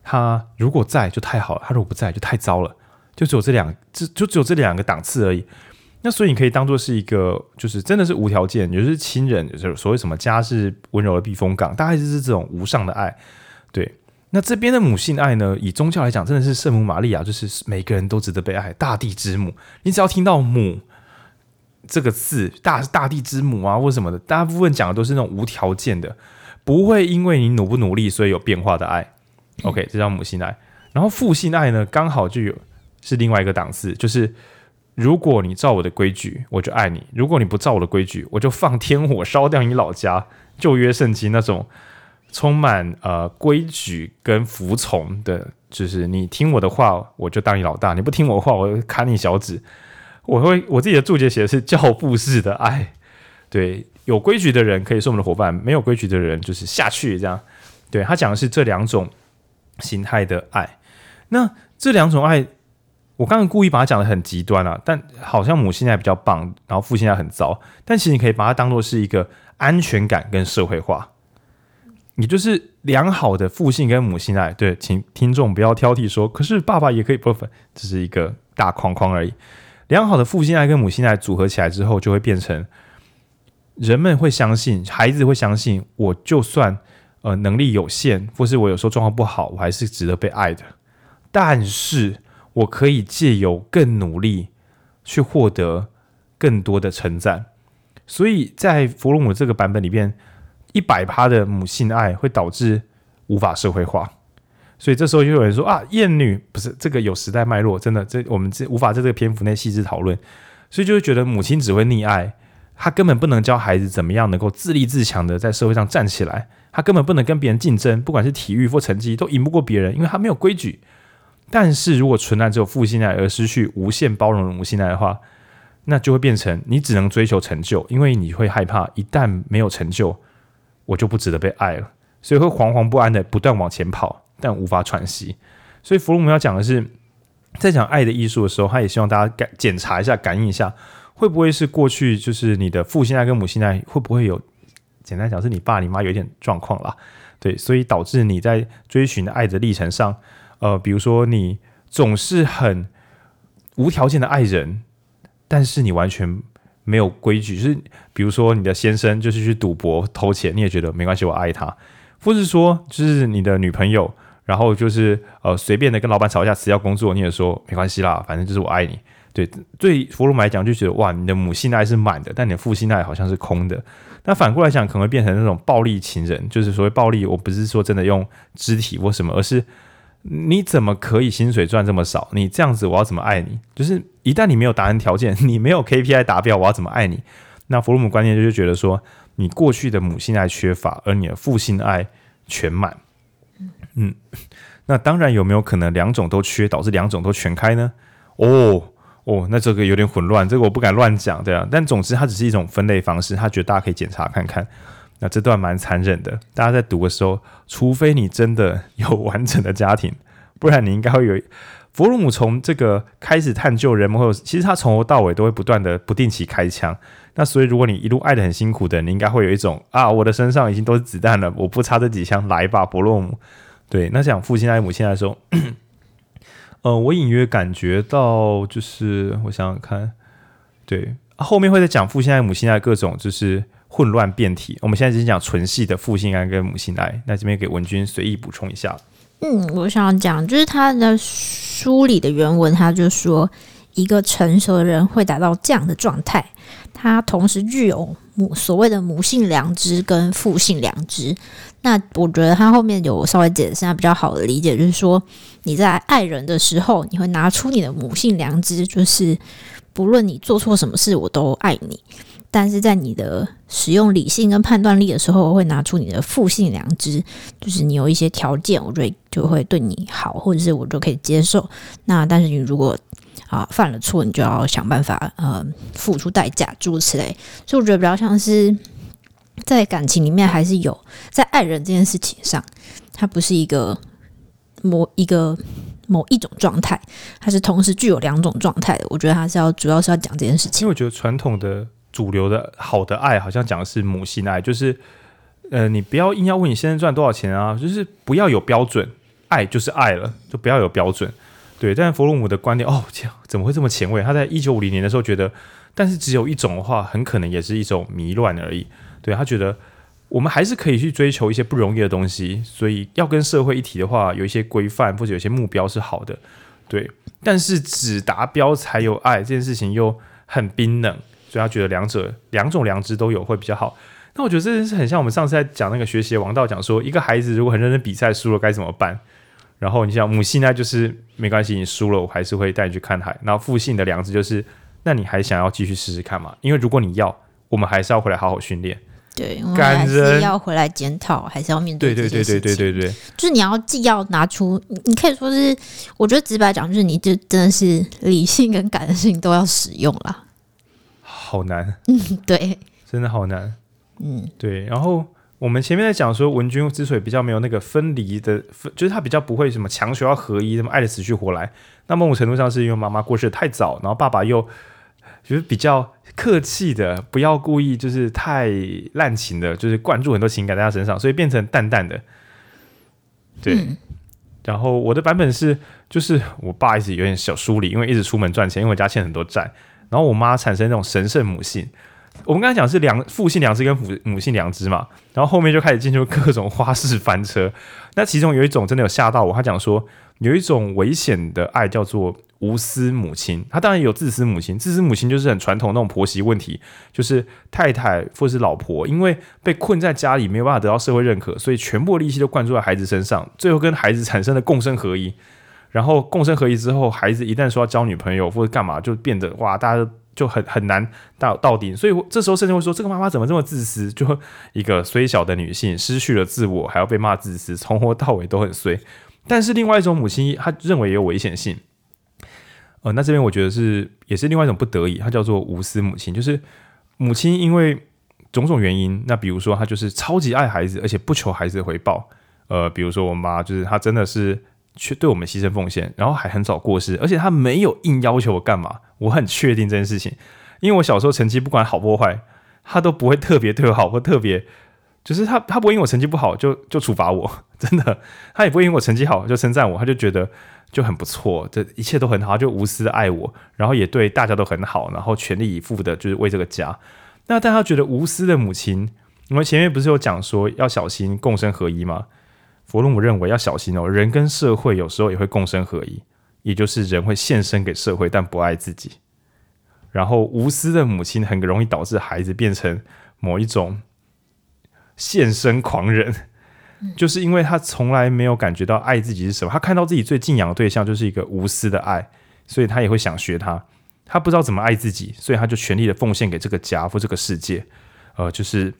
他如果在就太好了，他如果不在就太糟了。就只有这两，就就只有这两个档次而已。那所以你可以当做是一个，就是真的是无条件，也就是亲人，就是所谓什么家是温柔的避风港，大概就是这种无上的爱。对，那这边的母性爱呢，以宗教来讲，真的是圣母玛利亚，就是每个人都值得被爱，大地之母。你只要听到“母”这个字，大大地之母啊，或什么的，大部分讲的都是那种无条件的，不会因为你努不努力，所以有变化的爱。OK，这叫母性爱。然后父性爱呢，刚好就有。是另外一个档次，就是如果你照我的规矩，我就爱你；如果你不照我的规矩，我就放天火烧掉你老家。旧约圣经那种充满呃规矩跟服从的，就是你听我的话，我就当你老大；你不听我的话，我就砍你小指。我会我自己的注解写的是教父式的爱，对，有规矩的人可以是我们的伙伴，没有规矩的人就是下去这样。对，他讲的是这两种形态的爱，那这两种爱。我刚刚故意把它讲得很极端啊，但好像母性爱比较棒，然后父性爱很糟。但其实你可以把它当做是一个安全感跟社会化，也就是良好的父性跟母性爱。对，请听众不要挑剔说，可是爸爸也可以不分，这是一个大框框而已。良好的父性爱跟母性爱组合起来之后，就会变成人们会相信，孩子会相信，我就算呃能力有限，或是我有时候状况不好，我还是值得被爱的。但是。我可以借由更努力去获得更多的称赞，所以在弗洛姆这个版本里边，一百趴的母性爱会导致无法社会化，所以这时候就有人说啊，厌女不是这个有时代脉络，真的这我们这无法在这个篇幅内细致讨论，所以就会觉得母亲只会溺爱，她根本不能教孩子怎么样能够自立自强的在社会上站起来，她根本不能跟别人竞争，不管是体育或成绩都赢不过别人，因为她没有规矩。但是如果纯然只有父性爱而失去无限包容的母性爱的话，那就会变成你只能追求成就，因为你会害怕一旦没有成就，我就不值得被爱了，所以会惶惶不安的不断往前跑，但无法喘息。所以弗洛姆要讲的是，在讲爱的艺术的时候，他也希望大家感检查一下、感应一下，会不会是过去就是你的父性爱跟母性爱会不会有，简单讲是你爸你妈有点状况啦，对，所以导致你在追寻爱的历程上。呃，比如说你总是很无条件的爱人，但是你完全没有规矩，就是比如说你的先生就是去赌博偷钱，你也觉得没关系，我爱他，或是说就是你的女朋友，然后就是呃随便的跟老板吵架辞掉工作，你也说没关系啦，反正就是我爱你，对，对弗洛姆来讲就觉得哇，你的母性爱是满的，但你的父性爱好像是空的。那反过来讲，可能会变成那种暴力情人，就是所谓暴力，我不是说真的用肢体或什么，而是你怎么可以薪水赚这么少？你这样子，我要怎么爱你？就是一旦你没有达成条件，你没有 KPI 达标，我要怎么爱你？那弗洛姆观念就是觉得说，你过去的母性爱缺乏，而你的父性爱全满。嗯，那当然有没有可能两种都缺，导致两种都全开呢？哦哦，那这个有点混乱，这个我不敢乱讲，对啊。但总之，它只是一种分类方式，他觉得大家可以检查看看。那这段蛮残忍的，大家在读的时候，除非你真的有完整的家庭，不然你应该会有。弗洛姆从这个开始探究人们，或者其实他从头到尾都会不断的不定期开枪。那所以，如果你一路爱的很辛苦的，你应该会有一种啊，我的身上已经都是子弹了，我不差这几枪，来吧，弗洛姆。对，那讲父亲爱母亲爱的时候，<coughs> 呃，我隐约感觉到，就是我想想看，对，后面会再讲父亲爱母亲爱各种就是混乱变体。我们现在只是讲纯系的父性爱跟母性爱，那这边给文君随意补充一下。嗯，我想讲就是他的书里的原文，他就说一个成熟的人会达到这样的状态，他同时具有母所谓的母性良知跟父性良知。那我觉得他后面有稍微解释一下比较好的理解，就是说你在爱人的时候，你会拿出你的母性良知，就是不论你做错什么事，我都爱你。但是在你的使用理性跟判断力的时候，会拿出你的父性良知，就是你有一些条件，我就就会对你好，或者是我就可以接受。那但是你如果啊犯了错，你就要想办法呃付出代价，诸如此类。所以我觉得比较像是在感情里面，还是有在爱人这件事情上，它不是一个某一个某一种状态，它是同时具有两种状态的。我觉得它是要主要是要讲这件事情，因为我觉得传统的。主流的好的爱好像讲的是母性爱，就是呃，你不要硬要问你先生赚多少钱啊，就是不要有标准，爱就是爱了，就不要有标准。对，但弗洛姆的观点哦，这样怎么会这么前卫？他在一九五零年的时候觉得，但是只有一种的话，很可能也是一种迷乱而已。对，他觉得我们还是可以去追求一些不容易的东西，所以要跟社会一体的话，有一些规范或者有些目标是好的。对，但是只达标才有爱这件事情又很冰冷。所以他觉得两者两种良知都有会比较好。那我觉得这件事很像我们上次在讲那个学习王道，讲说一个孩子如果很认真比赛输了该怎么办？然后你想母性呢，就是没关系，你输了我还是会带你去看海。然后父性的良知就是，那你还想要继续试试看吗？因为如果你要，我们还是要回来好好训练。对，我们还是要回来检讨，还是要面对。对对对对对对对，就是你要既要拿出，你可以说是，我觉得直白讲就是，你就真的是理性跟感性都要使用啦。好难，嗯，对，真的好难，嗯，对。然后我们前面在讲说，文君之所以比较没有那个分离的分，就是他比较不会什么强求要合一，什么爱的死去活来。那某种程度上是因为妈妈过世的太早，然后爸爸又就是比较客气的，不要故意就是太滥情的，就是灌注很多情感在他身上，所以变成淡淡的。对。嗯、然后我的版本是，就是我爸一直有点小疏离，因为一直出门赚钱，因为我家欠很多债。然后我妈产生那种神圣母性，我们刚才讲是良父性良知跟母母性良知嘛，然后后面就开始进入各种花式翻车。那其中有一种真的有吓到我，他讲说有一种危险的爱叫做无私母亲，他当然有自私母亲，自私母亲就是很传统那种婆媳问题，就是太太或是老婆因为被困在家里没有办法得到社会认可，所以全部的力气都灌注在孩子身上，最后跟孩子产生了共生合一。然后共生合一之后，孩子一旦说要交女朋友或者干嘛，就变得哇，大家就很很难到到底。所以这时候甚至会说，这个妈妈怎么这么自私？就一个虽小的女性失去了自我，还要被骂自私，从头到尾都很衰。但是另外一种母亲，她认为也有危险性。呃，那这边我觉得是也是另外一种不得已，她叫做无私母亲，就是母亲因为种种原因，那比如说她就是超级爱孩子，而且不求孩子的回报。呃，比如说我妈就是她真的是。去对我们牺牲奉献，然后还很早过世，而且他没有硬要求我干嘛，我很确定这件事情，因为我小时候成绩不管好不坏，他都不会特别对我好，或特别就是他他不会因为我成绩不好就就处罚我，真的，他也不会因为我成绩好就称赞我，他就觉得就很不错，这一切都很好，就无私的爱我，然后也对大家都很好，然后全力以赴的就是为这个家。那但他觉得无私的母亲，我们前面不是有讲说要小心共生合一吗？弗洛姆认为要小心哦，人跟社会有时候也会共生合一，也就是人会献身给社会，但不爱自己。然后无私的母亲很容易导致孩子变成某一种献身狂人，就是因为他从来没有感觉到爱自己是什么，他看到自己最敬仰的对象就是一个无私的爱，所以他也会想学他。他不知道怎么爱自己，所以他就全力的奉献给这个家或这个世界。呃，就是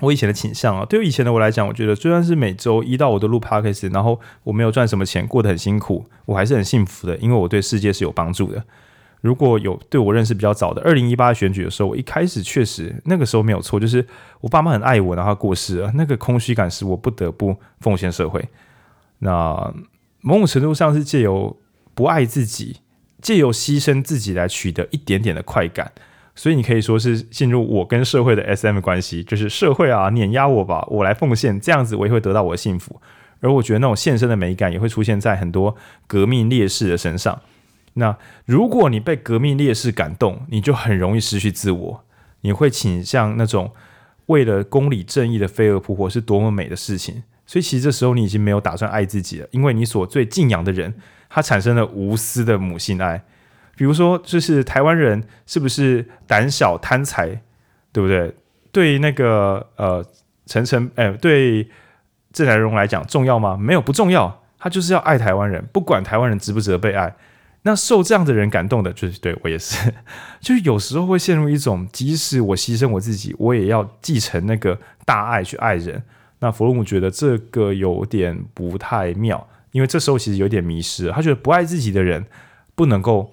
我以前的倾向啊。对于以前的我来讲，我觉得就算是每周一到五都录 Podcast，然后我没有赚什么钱，过得很辛苦，我还是很幸福的，因为我对世界是有帮助的。如果有对我认识比较早的，二零一八选举的时候，我一开始确实那个时候没有错，就是我爸妈很爱我，然后过世了，那个空虚感使我不得不奉献社会。那某种程度上是借由不爱自己，借由牺牲自己来取得一点点的快感，所以你可以说是进入我跟社会的 SM 关系，就是社会啊碾压我吧，我来奉献，这样子我也会得到我的幸福。而我觉得那种献身的美感也会出现在很多革命烈士的身上。那如果你被革命烈士感动，你就很容易失去自我，你会倾向那种为了公理正义的飞蛾扑火是多么美的事情。所以其实这时候你已经没有打算爱自己了，因为你所最敬仰的人，他产生了无私的母性爱。比如说，就是台湾人是不是胆小贪财，对不对？对那个呃陈诚哎，对郑南荣来讲重要吗？没有，不重要。他就是要爱台湾人，不管台湾人值不值得被爱。那受这样的人感动的，就是对我也是，<laughs> 就是有时候会陷入一种，即使我牺牲我自己，我也要继承那个大爱去爱人。那弗洛姆觉得这个有点不太妙，因为这时候其实有点迷失。他觉得不爱自己的人不能够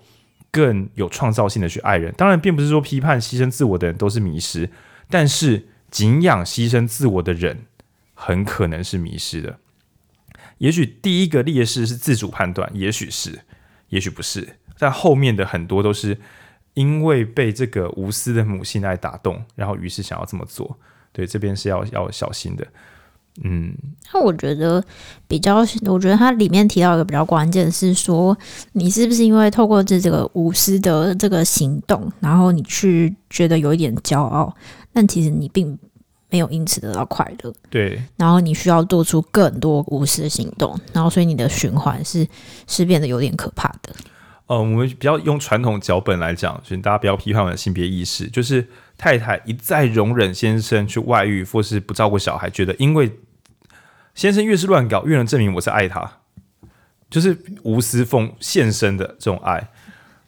更有创造性的去爱人。当然，并不是说批判牺牲自我的人都是迷失，但是敬仰牺牲自我的人很可能是迷失的。也许第一个劣势是自主判断，也许是。也许不是，但后面的很多都是因为被这个无私的母性爱打动，然后于是想要这么做。对，这边是要要小心的。嗯，那我觉得比较，我觉得它里面提到一个比较关键是说，你是不是因为透过这这个无私的这个行动，然后你去觉得有一点骄傲，但其实你并没有因此得到快乐。对，然后你需要做出更多无私的行动，然后所以你的循环是是变得有点可怕的。呃，我们比较用传统脚本来讲，所以大家不要批判我的性别意识。就是太太一再容忍先生去外遇或是不照顾小孩，觉得因为先生越是乱搞，越能证明我是爱他，就是无私奉献身的这种爱。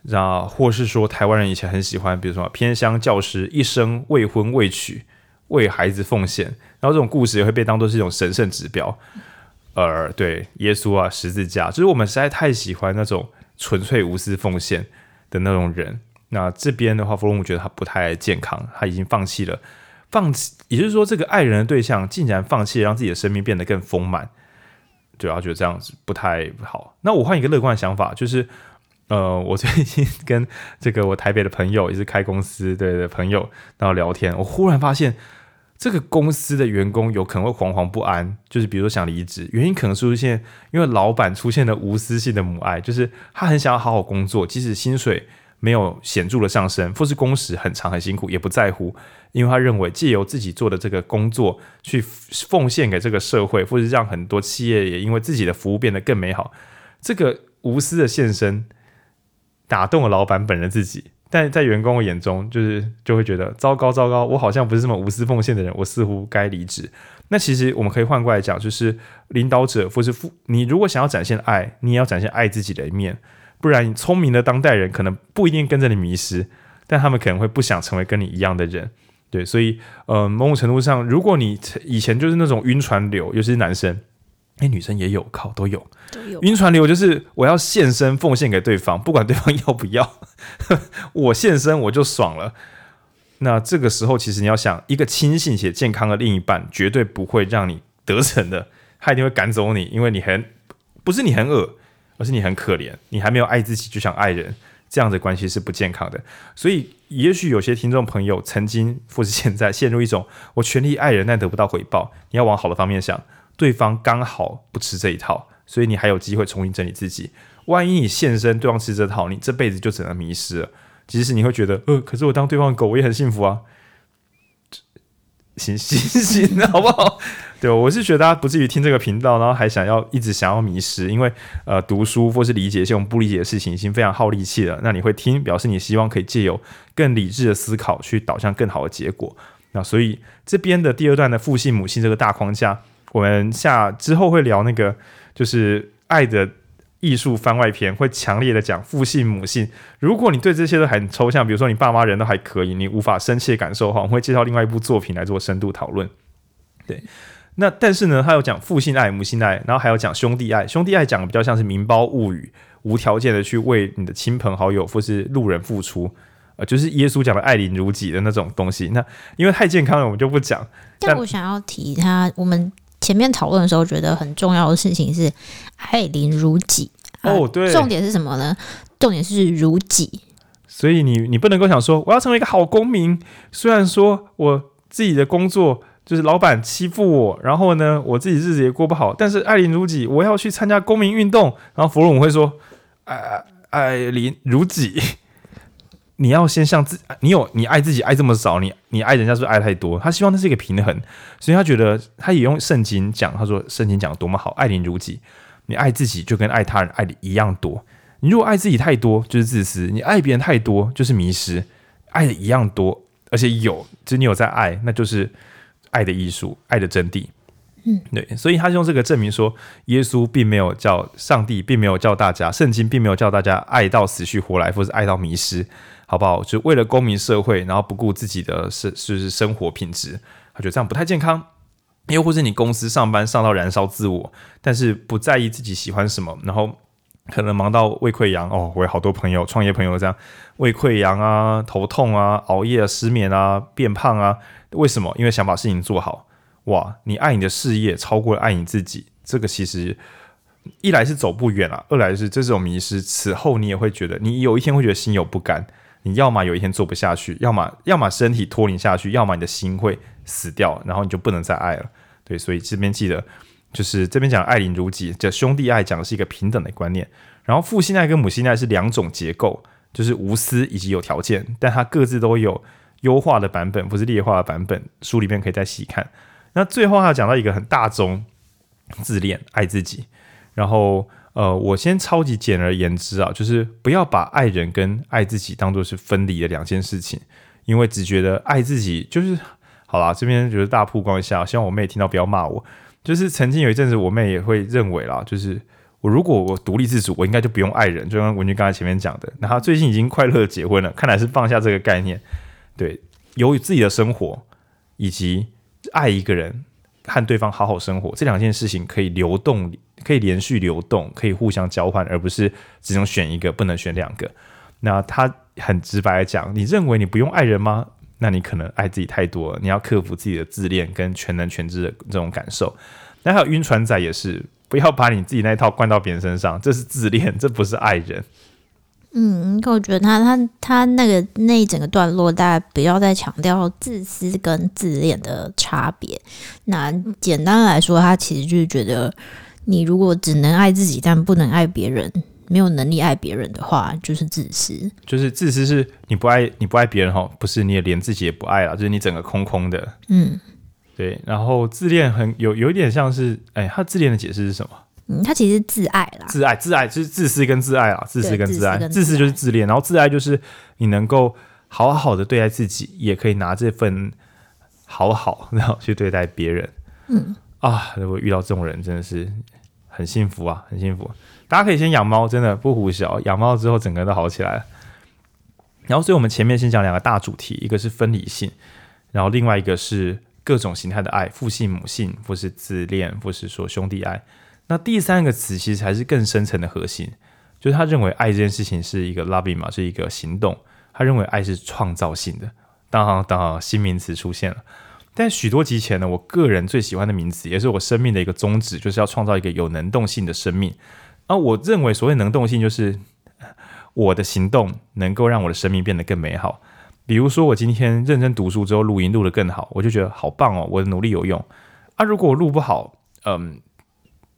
然后或是说台湾人以前很喜欢，比如说偏乡教师一生未婚未娶。为孩子奉献，然后这种故事也会被当作是一种神圣指标。而对耶稣啊，十字架，就是我们实在太喜欢那种纯粹无私奉献的那种人。那这边的话，弗洛姆觉得他不太健康，他已经放弃了，放弃，也就是说，这个爱人的对象竟然放弃让自己的生命变得更丰满。对啊，觉得这样子不太好。那我换一个乐观的想法，就是呃，我最近跟这个我台北的朋友，也是开公司对的朋友，然后聊天，我忽然发现。这个公司的员工有可能会惶惶不安，就是比如说想离职，原因可能是出现因为老板出现了无私性的母爱，就是他很想要好好工作，即使薪水没有显著的上升，或是工时很长很辛苦，也不在乎，因为他认为借由自己做的这个工作去奉献给这个社会，或是让很多企业也因为自己的服务变得更美好，这个无私的献身打动了老板本人自己。但在员工的眼中，就是就会觉得糟糕糟糕，我好像不是这么无私奉献的人，我似乎该离职。那其实我们可以换过来讲，就是领导者或是父，你如果想要展现爱，你也要展现爱自己的一面，不然聪明的当代人可能不一定跟着你迷失，但他们可能会不想成为跟你一样的人。对，所以呃，某种程度上，如果你以前就是那种晕船流，尤其是男生。哎，女生也有，靠都有。都有。晕船流就是我要献身奉献给对方，不管对方 <laughs> 要不要，我献身我就爽了。那这个时候，其实你要想，一个清醒且健康的另一半，绝对不会让你得逞的，他一定会赶走你，因为你很不是你很恶，而是你很可怜，你还没有爱自己就想爱人，这样的关系是不健康的。所以，也许有些听众朋友曾经或是现在陷入一种我全力爱人但得不到回报，你要往好的方面想。对方刚好不吃这一套，所以你还有机会重新整理自己。万一你献身，对方吃这套，你这辈子就只能迷失了。即使你会觉得，呃，可是我当对方的狗，我也很幸福啊。行行行，好不好？对，我是觉得大家不至于听这个频道，然后还想要一直想要迷失，因为呃，读书或是理解一些我们不理解的事情已经非常耗力气了。那你会听，表示你希望可以借由更理智的思考去导向更好的结果。那所以这边的第二段的父性母性这个大框架，我们下之后会聊那个就是爱的艺术番外篇，会强烈的讲父性母性。如果你对这些都很抽象，比如说你爸妈人都还可以，你无法深切感受的话，我们会介绍另外一部作品来做深度讨论。对。那但是呢，他有讲父性爱、母性爱，然后还有讲兄弟爱。兄弟爱讲的比较像是民胞物语，无条件的去为你的亲朋好友或是路人付出，呃，就是耶稣讲的爱邻如己的那种东西。那因为太健康了，我们就不讲。但我想要提他，我们前面讨论的时候觉得很重要的事情是爱邻如己。哦，对，重点是什么呢？重点是如己。所以你你不能够想说我要成为一个好公民，虽然说我自己的工作。就是老板欺负我，然后呢，我自己日子也过不好。但是爱邻如己，我要去参加公民运动。然后弗洛姆会说：“爱爱邻如己，<laughs> 你要先像自，你有你爱自己爱这么少，你你爱人家是不是爱太多？他希望那是一个平衡，所以他觉得他也用圣经讲，他说圣经讲的多么好，爱邻如己，你爱自己就跟爱他人爱的一样多。你如果爱自己太多，就是自私；你爱别人太多，就是迷失。爱的一样多，而且有，就是你有在爱，那就是。”爱的艺术，爱的真谛，嗯，对，所以他用这个证明说，耶稣并没有叫上帝，并没有叫大家，圣经并没有叫大家爱到死去活来，或是爱到迷失，好不好？就为了公民社会，然后不顾自己的生，就是生活品质，他觉得这样不太健康。又或是你公司上班上到燃烧自我，但是不在意自己喜欢什么，然后可能忙到胃溃疡哦，我有好多朋友，创业朋友这样，胃溃疡啊，头痛啊，熬夜啊，失眠啊，变胖啊。为什么？因为想把事情做好。哇，你爱你的事业超过爱你自己，这个其实一来是走不远啊，二来是这种迷失。此后你也会觉得，你有一天会觉得心有不甘。你要么有一天做不下去，要么要么身体拖你下去，要么你的心会死掉，然后你就不能再爱了。对，所以这边记得，就是这边讲爱邻如己，这兄弟爱讲的是一个平等的观念。然后父性爱跟母性爱是两种结构，就是无私以及有条件，但它各自都有。优化的版本不是劣化的版本，书里面可以再细看。那最后还讲到一个很大宗，自恋，爱自己。然后呃，我先超级简而言之啊，就是不要把爱人跟爱自己当做是分离的两件事情，因为只觉得爱自己就是好啦。这边就是大曝光一下，希望我妹听到不要骂我。就是曾经有一阵子，我妹也会认为啦，就是我如果我独立自主，我应该就不用爱人。就像文君刚才前面讲的，那她最近已经快乐的结婚了，看来是放下这个概念。对，有自己的生活，以及爱一个人，和对方好好生活，这两件事情可以流动，可以连续流动，可以互相交换，而不是只能选一个，不能选两个。那他很直白的讲，你认为你不用爱人吗？那你可能爱自己太多，你要克服自己的自恋跟全能全知的这种感受。那还有晕船仔也是，不要把你自己那一套灌到别人身上，这是自恋，这不是爱人。嗯，我觉得他他他那个那一整个段落，大概不要再强调自私跟自恋的差别。那简单来说，他其实就是觉得，你如果只能爱自己，但不能爱别人，没有能力爱别人的话，就是自私。就是自私是你不爱你不爱别人哈，不是你也连自己也不爱了，就是你整个空空的。嗯，对。然后自恋很有有一点像是，哎，他自恋的解释是什么？嗯，他其实自爱啦，自爱，自爱就是自私跟自爱啊，自私跟自爱，自私就是自恋，然后自爱就是你能够好好的对待自己，也可以拿这份好好，然后去对待别人。嗯啊，如果遇到这种人，真的是很幸福啊，很幸福。大家可以先养猫，真的不胡笑，养猫之后整个人都好起来了。然后，所以我们前面先讲两个大主题，一个是分离性，然后另外一个是各种形态的爱，父性、母性，或是自恋，或是说兄弟爱。那第三个词其实才是更深层的核心，就是他认为爱这件事情是一个 loving 嘛，是一个行动。他认为爱是创造性的。当当，新名词出现了。但许多集前呢，我个人最喜欢的名词，也是我生命的一个宗旨，就是要创造一个有能动性的生命。啊我认为所谓能动性，就是我的行动能够让我的生命变得更美好。比如说，我今天认真读书之后，录音录得更好，我就觉得好棒哦，我的努力有用。啊，如果我录不好，嗯。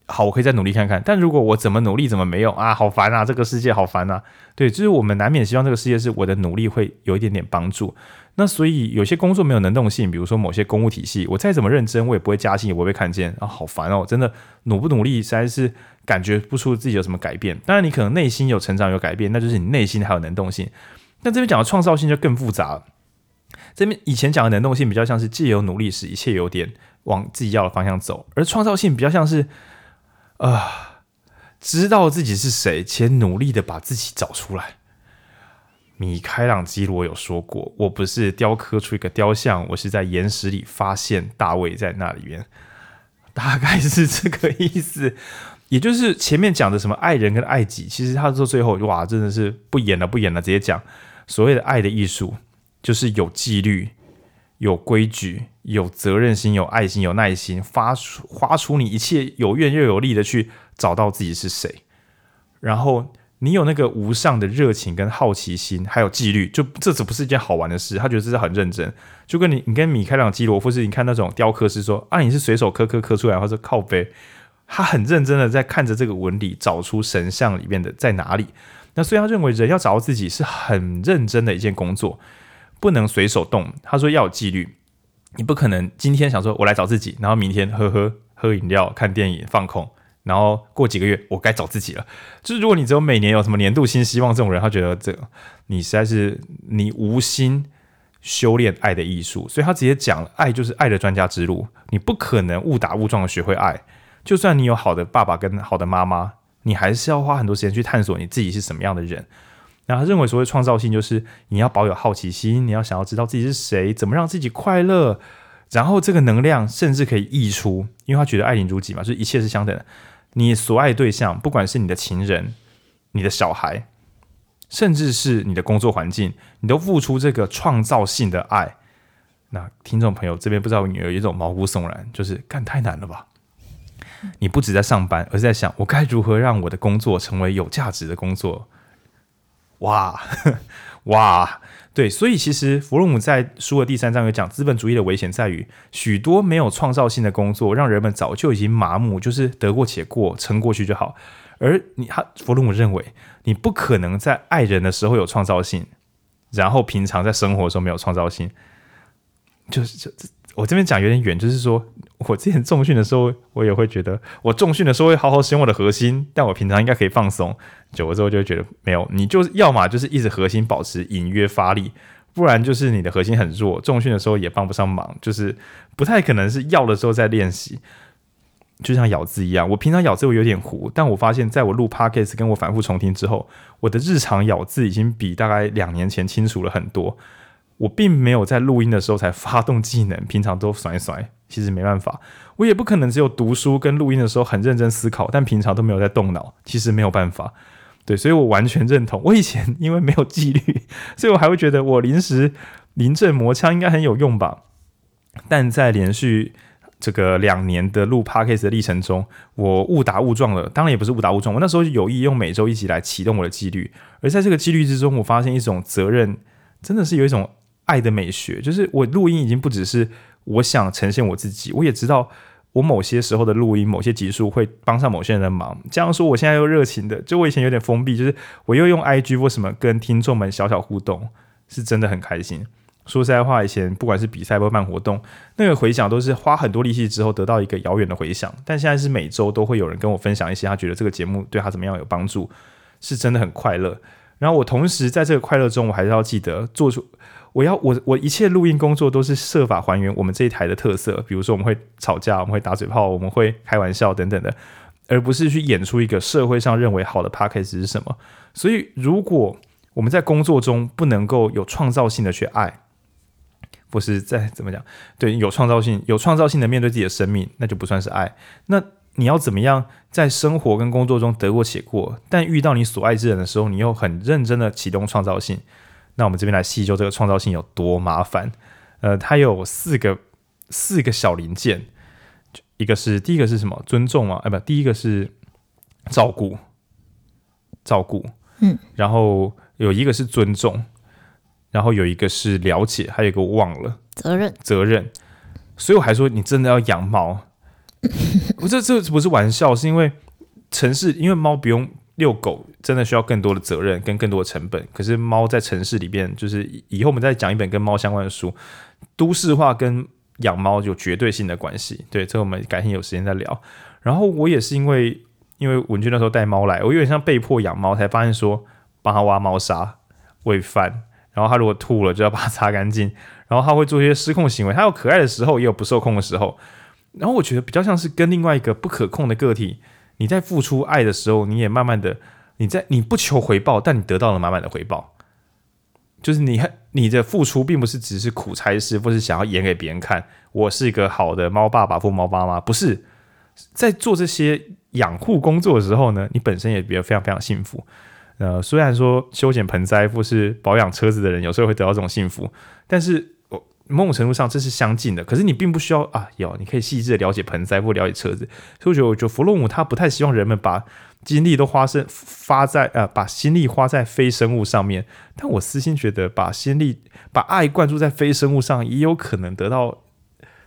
好，我可以再努力看看。但如果我怎么努力怎么没用啊，好烦啊，这个世界好烦啊。对，就是我们难免希望这个世界是我的努力会有一点点帮助。那所以有些工作没有能动性，比如说某些公务体系，我再怎么认真，我也不会加薪，也不会被看见啊，好烦哦！真的努不努力，实在是感觉不出自己有什么改变。当然，你可能内心有成长有改变，那就是你内心还有能动性。那这边讲的创造性就更复杂了。这边以前讲的能动性比较像是借由努力使一切有点往自己要的方向走，而创造性比较像是。啊、知道自己是谁，且努力的把自己找出来。米开朗基罗有说过：“我不是雕刻出一个雕像，我是在岩石里发现大卫在那里面。”大概是这个意思。<laughs> 也就是前面讲的什么爱人跟爱己，其实他说最后哇，真的是不演了，不演了，直接讲所谓的爱的艺术，就是有纪律。有规矩、有责任心、有爱心、有耐心，发出发出你一切有愿又有力的去找到自己是谁，然后你有那个无上的热情跟好奇心，还有纪律，就这只不是一件好玩的事，他觉得这是很认真。就跟你，你跟米开朗基罗，或是你看那种雕刻师说啊，你是随手刻刻刻出来，或者靠背，他很认真的在看着这个纹理，找出神像里面的在哪里。那所以他认为人要找到自己是很认真的一件工作。不能随手动。他说要有纪律，你不可能今天想说我来找自己，然后明天喝喝喝饮料、看电影、放空，然后过几个月我该找自己了。就是如果你只有每年有什么年度新希望这种人，他觉得这个你实在是你无心修炼爱的艺术，所以他直接讲爱就是爱的专家之路，你不可能误打误撞的学会爱。就算你有好的爸爸跟好的妈妈，你还是要花很多时间去探索你自己是什么样的人。然后他认为，所谓创造性就是你要保有好奇心，你要想要知道自己是谁，怎么让自己快乐，然后这个能量甚至可以溢出，因为他觉得爱邻如己嘛，就是一切是相等的。你所爱对象，不管是你的情人、你的小孩，甚至是你的工作环境，你都付出这个创造性的爱。那听众朋友这边不知道女儿有一种毛骨悚然，就是干太难了吧？你不止在上班，而是在想我该如何让我的工作成为有价值的工作。哇，<laughs> 哇，对，所以其实弗洛姆在书的第三章有讲，资本主义的危险在于许多没有创造性的工作，让人们早就已经麻木，就是得过且过，撑过去就好。而你，他弗洛姆认为，你不可能在爱人的时候有创造性，然后平常在生活的时候没有创造性，就是这这。我这边讲有点远，就是说我之前重训的时候，我也会觉得我重训的时候会好好使用我的核心，但我平常应该可以放松。久了之后就会觉得没有，你就是要么就是一直核心保持隐约发力，不然就是你的核心很弱，重训的时候也帮不上忙，就是不太可能是要的时候再练习。就像咬字一样，我平常咬字会有点糊，但我发现在我录 Podcast 跟我反复重听之后，我的日常咬字已经比大概两年前清楚了很多。我并没有在录音的时候才发动技能，<laughs> 平常都甩一甩。其实没办法，我也不可能只有读书跟录音的时候很认真思考，但平常都没有在动脑。其实没有办法，对，所以我完全认同。我以前因为没有纪律，<laughs> 所以我还会觉得我临时临阵磨枪应该很有用吧。但在连续这个两年的录 Podcast 的历程中，我误打误撞了。当然也不是误打误撞，我那时候有意用每周一集来启动我的纪律，而在这个纪律之中，我发现一种责任，真的是有一种。爱的美学，就是我录音已经不只是我想呈现我自己，我也知道我某些时候的录音，某些集数会帮上某些人的忙。这样说，我现在又热情的，就我以前有点封闭，就是我又用 IG 或什么跟听众们小小互动，是真的很开心。说实在话，以前不管是比赛或办活动，那个回响都是花很多力气之后得到一个遥远的回响，但现在是每周都会有人跟我分享一些他觉得这个节目对他怎么样有帮助，是真的很快乐。然后我同时在这个快乐中，我还是要记得做出。我要我我一切录音工作都是设法还原我们这一台的特色，比如说我们会吵架，我们会打嘴炮，我们会开玩笑等等的，而不是去演出一个社会上认为好的 podcast 是什么。所以，如果我们在工作中不能够有创造性的去爱，不是在怎么讲？对，有创造性，有创造性的面对自己的生命，那就不算是爱。那你要怎么样在生活跟工作中得过且过，但遇到你所爱之人的时候，你又很认真的启动创造性？那我们这边来细究这个创造性有多麻烦。呃，它有四个四个小零件，一个是第一个是什么？尊重嘛？哎，不，第一个是照顾，照顾，嗯，然后有一个是尊重，然后有一个是了解，还有一个我忘了责任，责任。所以我还说，你真的要养猫，<coughs> 我，这这不是玩笑，是因为城市，因为猫不用遛狗，真的需要更多的责任跟更多的成本。可是猫在城市里边，就是以后我们再讲一本跟猫相关的书，都市化跟养猫有绝对性的关系。对，这个我们改天有时间再聊。然后我也是因为，因为文俊那时候带猫来，我有点像被迫养猫，才发现说帮他挖猫砂、喂饭，然后他如果吐了就要把它擦干净，然后他会做一些失控行为，他有可爱的时候，也有不受控的时候。然后我觉得比较像是跟另外一个不可控的个体，你在付出爱的时候，你也慢慢的，你在你不求回报，但你得到了满满的回报。就是你你的付出并不是只是苦差事，或是想要演给别人看，我是一个好的猫爸爸或猫妈妈，不是在做这些养护工作的时候呢，你本身也觉得非常非常幸福。呃，虽然说修剪盆栽或是保养车子的人有时候会得到这种幸福，但是。某种程度上，这是相近的。可是你并不需要啊，有你可以细致的了解盆栽或了解车子。所以我觉得，我觉得弗洛姆他不太希望人们把精力都花生发在呃，把心力花在非生物上面。但我私心觉得，把心力把爱灌注在非生物上，也有可能得到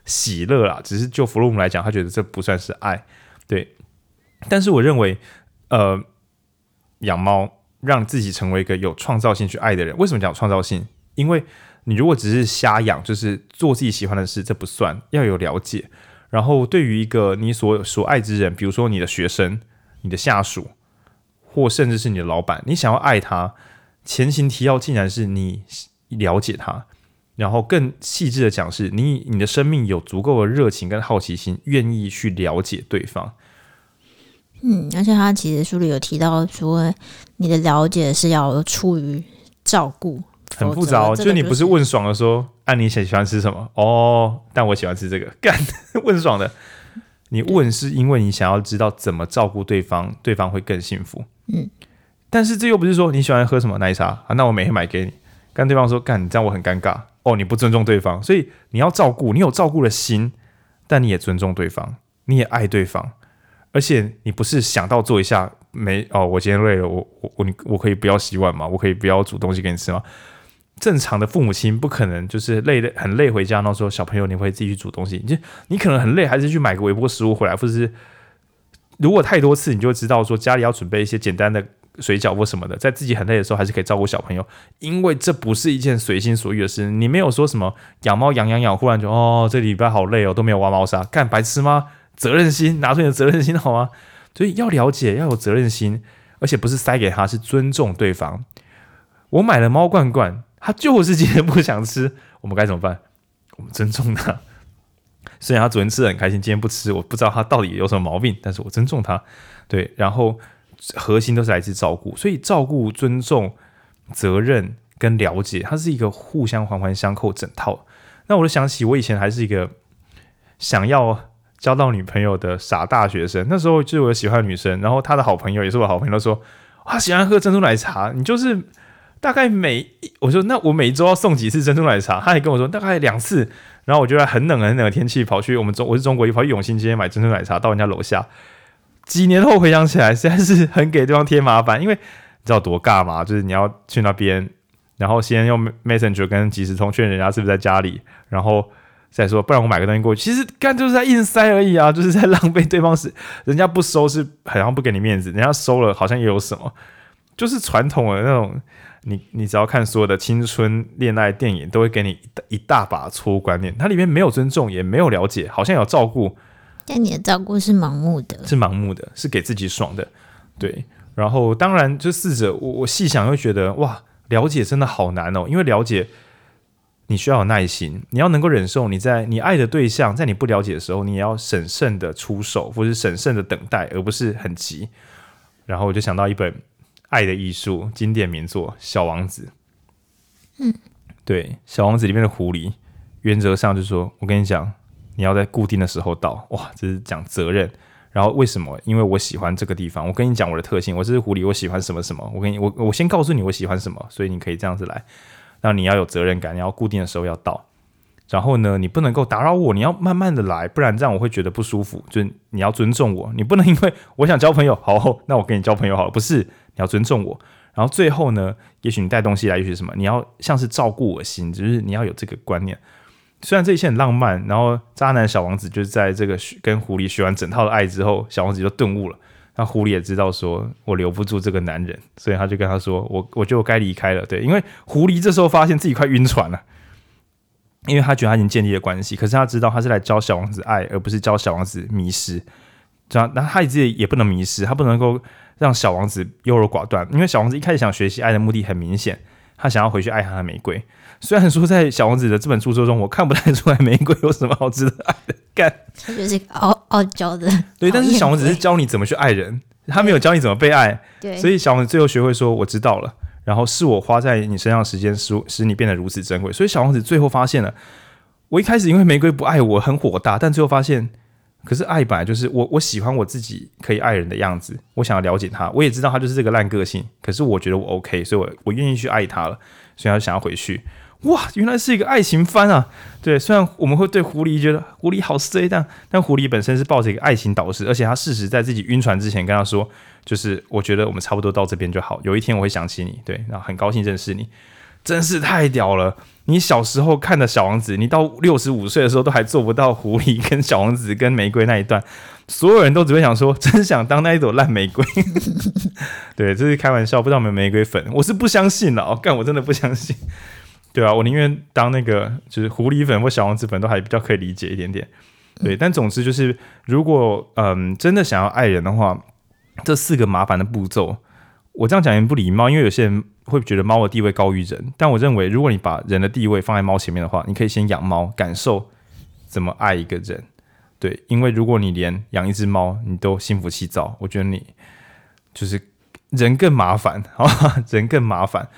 喜乐啦。只是就弗洛姆来讲，他觉得这不算是爱。对，但是我认为，呃，养猫让自己成为一个有创造性去爱的人。为什么讲创造性？因为你如果只是瞎养，就是做自己喜欢的事，这不算。要有了解，然后对于一个你所所爱之人，比如说你的学生、你的下属，或甚至是你的老板，你想要爱他，前情提要竟然是你了解他，然后更细致的讲是你你的生命有足够的热情跟好奇心，愿意去了解对方。嗯，而且他其实书里有提到说，你的了解是要出于照顾。很复杂哦，就你不是问爽的说，按、啊、你喜喜欢吃什么哦？但我喜欢吃这个，干 <laughs> 问爽的。你问是因为你想要知道怎么照顾对方，对方会更幸福。嗯，但是这又不是说你喜欢喝什么奶茶啊？那我每天买给你。跟对方说，干你这样我很尴尬哦，你不尊重对方，所以你要照顾，你有照顾的心，但你也尊重对方，你也爱对方，而且你不是想到做一下没哦？我今天累了，我我我你我可以不要洗碗吗？我可以不要煮东西给你吃吗？正常的父母亲不可能就是累的很累回家，然后说小朋友你会自己去煮东西，你就你可能很累，还是去买个微波食物回来，或者是如果太多次，你就知道说家里要准备一些简单的水饺或什么的，在自己很累的时候还是可以照顾小朋友，因为这不是一件随心所欲的事。你没有说什么养猫养养养，忽然就哦这礼拜好累哦，都没有挖猫砂，干白痴吗？责任心拿出你的责任心好吗？所以要了解要有责任心，而且不是塞给他，是尊重对方。我买了猫罐罐。他就是今天不想吃，<laughs> 我们该怎么办？我们尊重他。<laughs> 虽然他昨天吃的很开心，今天不吃，我不知道他到底有什么毛病，但是我尊重他。对，然后核心都是来自照顾，所以照顾、尊重、责任跟了解，它是一个互相环环相扣整套。那我就想起我以前还是一个想要交到女朋友的傻大学生，那时候就是我喜欢的女生，然后她的好朋友也是我好朋友，说他喜欢喝珍珠奶茶，你就是。大概每我说那我每周要送几次珍珠奶茶？他也跟我说大概两次。然后我就在很冷很冷的天气跑去我们中我是中国一跑去永兴街买珍珠奶茶到人家楼下。几年后回想起来，实在是很给对方添麻烦，因为你知道多尬嘛？就是你要去那边，然后先用 Messenger 跟即时通确认人家是不是在家里，然后再说不然我买个东西过去。其实干就是在硬塞而已啊，就是在浪费对方时，人家不收是好像不给你面子，人家收了好像也有什么，就是传统的那种。你你只要看所有的青春恋爱电影，都会给你一大把错误观念。它里面没有尊重，也没有了解，好像有照顾，但你的照顾是盲目的，是盲目的，是给自己爽的。对，然后当然就试着我我细想，又觉得哇，了解真的好难哦。因为了解你需要有耐心，你要能够忍受你在你爱的对象在你不了解的时候，你也要审慎的出手，或是审慎的等待，而不是很急。然后我就想到一本。爱的艺术经典名作《小王子》。嗯，对，《小王子》里面的狐狸，原则上就是说，我跟你讲，你要在固定的时候到。哇，这是讲责任。然后为什么？因为我喜欢这个地方。我跟你讲我的特性，我这是狐狸，我喜欢什么什么。我跟你，我我先告诉你我喜欢什么，所以你可以这样子来。那你要有责任感，你要固定的时候要到。然后呢，你不能够打扰我，你要慢慢的来，不然这样我会觉得不舒服。就是你要尊重我，你不能因为我想交朋友，好，那我跟你交朋友好了，不是。你要尊重我，然后最后呢，也许你带东西来，也许什么，你要像是照顾我心，就是你要有这个观念。虽然这一切很浪漫，然后渣男小王子就是在这个跟狐狸学完整套的爱之后，小王子就顿悟了。那狐狸也知道说我留不住这个男人，所以他就跟他说：“我我就该离开了。”对，因为狐狸这时候发现自己快晕船了，因为他觉得他已经建立了关系，可是他知道他是来教小王子爱，而不是教小王子迷失。这样，那他自己也不能迷失，他不能够让小王子优柔寡断，因为小王子一开始想学习爱的目的很明显，他想要回去爱他的玫瑰。虽然说在小王子的这本著作中，我看不太出来玫瑰有什么好值得爱的。干，他就是傲傲娇的。对，但是小王子是教你怎么去爱人，他没有教你怎么被爱。对，所以小王子最后学会说：“我知道了。”然后是我花在你身上的时间使使你变得如此珍贵。所以小王子最后发现了，我一开始因为玫瑰不爱我很火大，但最后发现，可是爱本来就是我我喜欢我自己可以爱人的样子，我想要了解他，我也知道他就是这个烂个性，可是我觉得我 OK，所以我我愿意去爱他了，所以他就想要回去。哇，原来是一个爱情番啊！<laughs> 对，虽然我们会对狐狸觉得狐狸好衰，但但狐狸本身是抱着一个爱情导师，而且他事实在自己晕船之前跟他说，就是我觉得我们差不多到这边就好，有一天我会想起你，对，然后很高兴认识你，真是太屌了！你小时候看的小王子，你到六十五岁的时候都还做不到狐狸跟小王子跟玫瑰那一段，所有人都只会想说，真想当那一朵烂玫瑰。<laughs> 对，这是开玩笑，不知道有没有玫瑰粉，我是不相信的哦，干，我真的不相信。对啊，我宁愿当那个就是狐狸粉或小王子粉都还比较可以理解一点点。对，但总之就是，如果嗯真的想要爱人的话，这四个麻烦的步骤，我这样讲也不礼貌，因为有些人会觉得猫的地位高于人。但我认为，如果你把人的地位放在猫前面的话，你可以先养猫，感受怎么爱一个人。对，因为如果你连养一只猫你都心浮气躁，我觉得你就是人更麻烦，好吧？人更麻烦，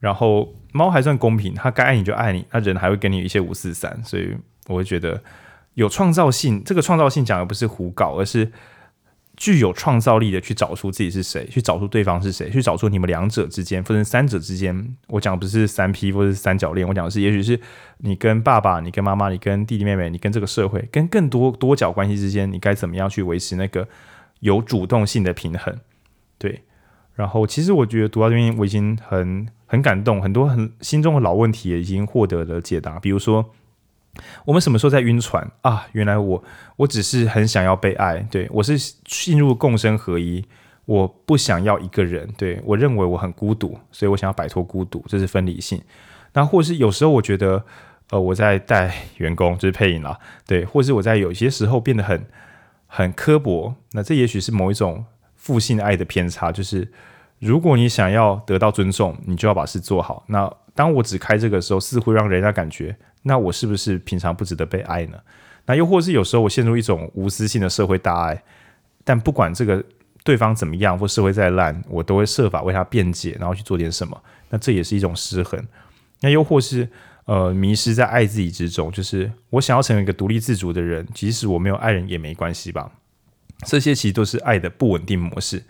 然后。猫还算公平，它该爱你就爱你，那人还会给你一些五四三，所以我会觉得有创造性。这个创造性讲的不是胡搞，而是具有创造力的去找出自己是谁，去找出对方是谁，去找出你们两者之间或者三者之间。我讲不是三 P 或者是三角恋，我讲的是，也许是你跟爸爸，你跟妈妈，你跟弟弟妹妹，你跟这个社会，跟更多多角关系之间，你该怎么样去维持那个有主动性的平衡？对。然后，其实我觉得读到这边，我已经很很感动，很多很心中的老问题也已经获得了解答。比如说，我们什么时候在晕船啊？原来我我只是很想要被爱，对，我是进入共生合一，我不想要一个人，对，我认为我很孤独，所以我想要摆脱孤独，这是分离性。那或是有时候我觉得，呃，我在带员工，就是配音啦，对，或是我在有些时候变得很很刻薄，那这也许是某一种。负性爱的偏差就是，如果你想要得到尊重，你就要把事做好。那当我只开这个时候，似乎让人家感觉，那我是不是平常不值得被爱呢？那又或是有时候我陷入一种无私性的社会大爱，但不管这个对方怎么样或社会再烂，我都会设法为他辩解，然后去做点什么。那这也是一种失衡。那又或是呃迷失在爱自己之中，就是我想要成为一个独立自主的人，即使我没有爱人也没关系吧。这些其实都是爱的不稳定模式。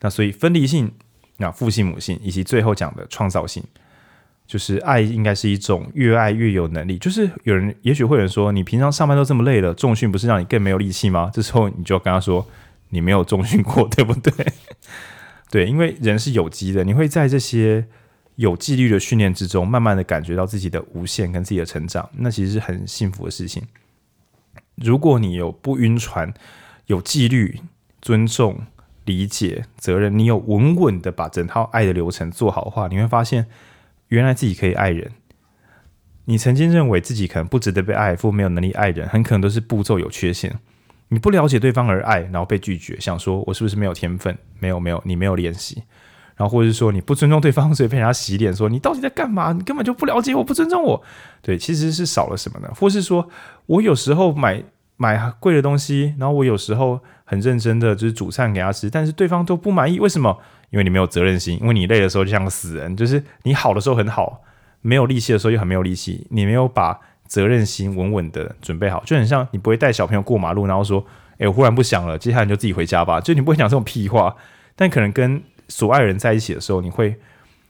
那所以分离性、那父性、母性，以及最后讲的创造性，就是爱应该是一种越爱越有能力。就是有人也许会有人说，你平常上班都这么累了，重训不是让你更没有力气吗？这时候你就跟他说，你没有重训过，对不对？<laughs> 对，因为人是有机的，你会在这些有纪律的训练之中，慢慢的感觉到自己的无限跟自己的成长，那其实是很幸福的事情。如果你有不晕船，有纪律、尊重、理解、责任，你有稳稳的把整套爱的流程做好的话，你会发现，原来自己可以爱人。你曾经认为自己可能不值得被爱，或没有能力爱人，很可能都是步骤有缺陷。你不了解对方而爱，然后被拒绝，想说我是不是没有天分？没有，没有，你没有练习。然后或者是说你不尊重对方，所以被人家洗脸，说你到底在干嘛？你根本就不了解我，不尊重我。对，其实是少了什么呢？或是说我有时候买。买贵的东西，然后我有时候很认真的就是煮菜给他吃，但是对方都不满意，为什么？因为你没有责任心，因为你累的时候就像个死人，就是你好的时候很好，没有力气的时候又很没有力气，你没有把责任心稳稳的准备好，就很像你不会带小朋友过马路，然后说，哎，我忽然不想了，接下来你就自己回家吧，就你不会讲这种屁话，但可能跟所爱人在一起的时候，你会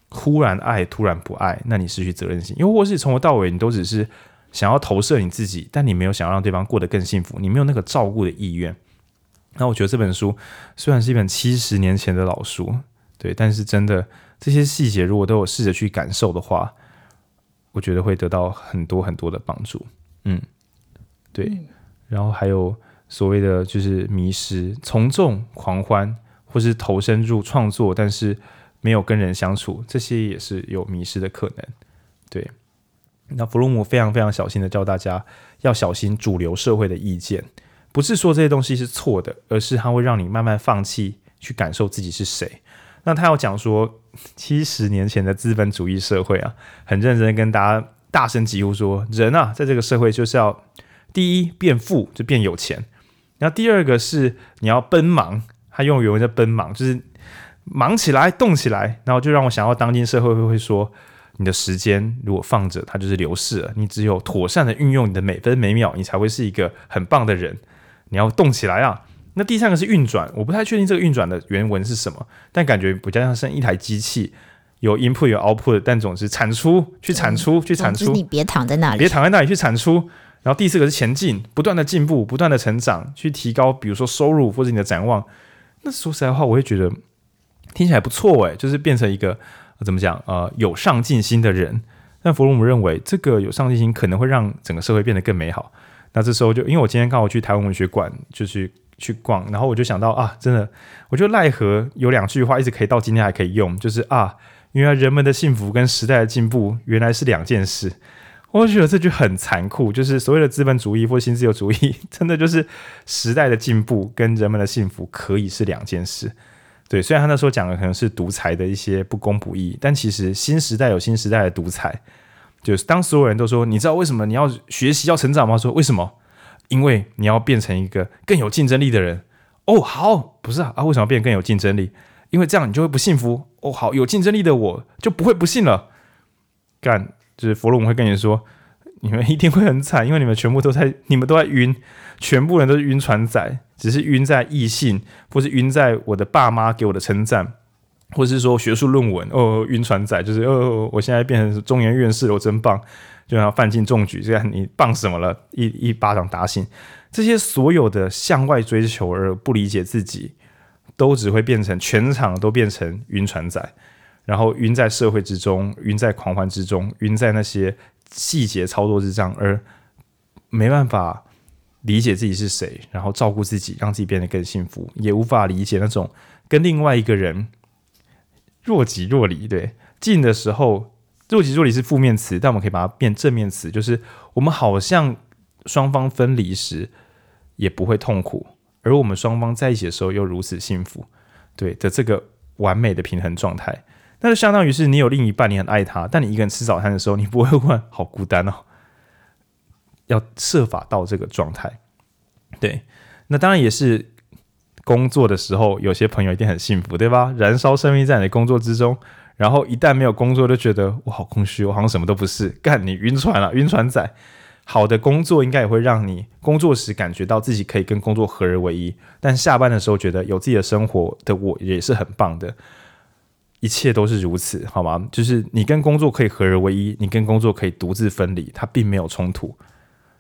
忽然爱，突然不爱，那你失去责任心，又或是从头到尾你都只是。想要投射你自己，但你没有想要让对方过得更幸福，你没有那个照顾的意愿。那我觉得这本书虽然是一本七十年前的老书，对，但是真的这些细节如果都有试着去感受的话，我觉得会得到很多很多的帮助。嗯，对。嗯、然后还有所谓的就是迷失、从众、狂欢，或是投身入创作，但是没有跟人相处，这些也是有迷失的可能。对。那弗洛姆非常非常小心的教大家要小心主流社会的意见，不是说这些东西是错的，而是它会让你慢慢放弃去感受自己是谁。那他要讲说，七十年前的资本主义社会啊，很认真跟大家大声疾呼说，人啊，在这个社会就是要第一变富就变有钱，然后第二个是你要奔忙，他用原文叫奔忙，就是忙起来动起来，然后就让我想到当今社会会会说，你的时间如果放着，它就是流逝了，你只有妥善的运用你的每分每秒，你才会是一个很棒的人，你要动起来啊！那第三个是运转，我不太确定这个运转的原文是什么，但感觉比较像是一台机器，有 input 有 output，但总是产出，去产出，嗯、去产出。你别躺在那里，别躺在那里去产出。然后第四个是前进，不断的进步，不断的成长，去提高，比如说收入或者你的展望。那说实在话，我会觉得听起来不错诶，就是变成一个怎么讲呃有上进心的人。但弗洛姆认为，这个有上进心可能会让整个社会变得更美好。那这时候就因为我今天刚好去台湾文学馆，就去。去逛，然后我就想到啊，真的，我觉得奈何有两句话一直可以到今天还可以用，就是啊，原来人们的幸福跟时代的进步原来是两件事。我觉得这句很残酷，就是所谓的资本主义或新自由主义，<laughs> 真的就是时代的进步跟人们的幸福可以是两件事。对，虽然他那时候讲的可能是独裁的一些不公不义，但其实新时代有新时代的独裁。就是当所有人都说，你知道为什么你要学习要成长吗？说为什么？因为你要变成一个更有竞争力的人哦，好，不是啊，为什么变更有竞争力？因为这样你就会不幸福哦。好，有竞争力的我就不会不幸了。干，就是佛罗姆会跟你说，你们一定会很惨，因为你们全部都在，你们都在晕，全部人都是晕船仔，只是晕在异性，或是晕在我的爸妈给我的称赞，或是说学术论文哦，晕船仔就是哦，我现在变成中研院士，我真棒。就像范进中举，这样你棒什么了？一一巴掌打醒这些所有的向外追求而不理解自己，都只会变成全场都变成晕船仔，然后晕在社会之中，晕在狂欢之中，晕在那些细节操作之上，而没办法理解自己是谁，然后照顾自己，让自己变得更幸福，也无法理解那种跟另外一个人若即若离，对，近的时候。若即若离是负面词，但我们可以把它变正面词，就是我们好像双方分离时也不会痛苦，而我们双方在一起的时候又如此幸福，对的这个完美的平衡状态，那就相当于是你有另一半，你很爱他，但你一个人吃早餐的时候，你不会问好孤单哦，要设法到这个状态。对，那当然也是工作的时候，有些朋友一定很幸福，对吧？燃烧生命在你的工作之中。然后一旦没有工作，就觉得我好空虚，我好像什么都不是。干，你晕船了，晕船仔。好的工作应该也会让你工作时感觉到自己可以跟工作合而为一，但下班的时候觉得有自己的生活的我也是很棒的。一切都是如此，好吗？就是你跟工作可以合而为一，你跟工作可以独自分离，它并没有冲突。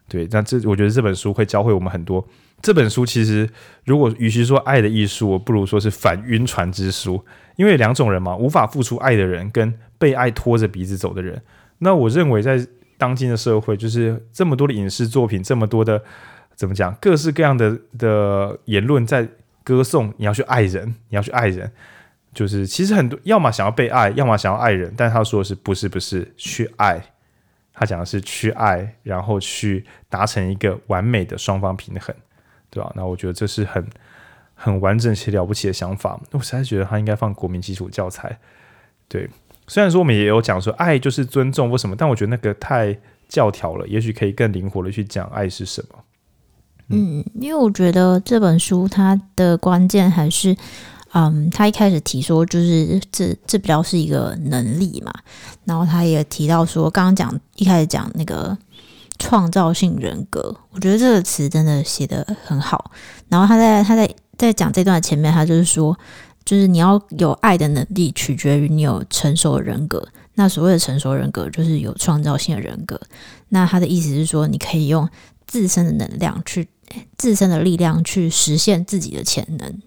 对，那这我觉得这本书会教会我们很多。这本书其实，如果与其说爱的艺术，我不如说是反晕船之书。因为两种人嘛，无法付出爱的人，跟被爱拖着鼻子走的人。那我认为，在当今的社会，就是这么多的影视作品，这么多的怎么讲，各式各样的的言论在歌颂你要去爱人，你要去爱人。就是其实很多，要么想要被爱，要么想要爱人。但他说的是不是不是去爱？他讲的是去爱，然后去达成一个完美的双方平衡。对吧？那我觉得这是很很完整且了不起的想法。我实在觉得他应该放国民基础教材。对，虽然说我们也有讲说爱就是尊重或什么，但我觉得那个太教条了。也许可以更灵活的去讲爱是什么。嗯，因为我觉得这本书它的关键还是，嗯，他一开始提说就是这这比较是一个能力嘛，然后他也提到说，刚刚讲一开始讲那个。创造性人格，我觉得这个词真的写得很好。然后他在他在在讲这段前面，他就是说，就是你要有爱的能力，取决于你有成熟的人格。那所谓的成熟人格，就是有创造性的人格。那他的意思是说，你可以用自身的能量去，自身的力量去实现自己的潜能。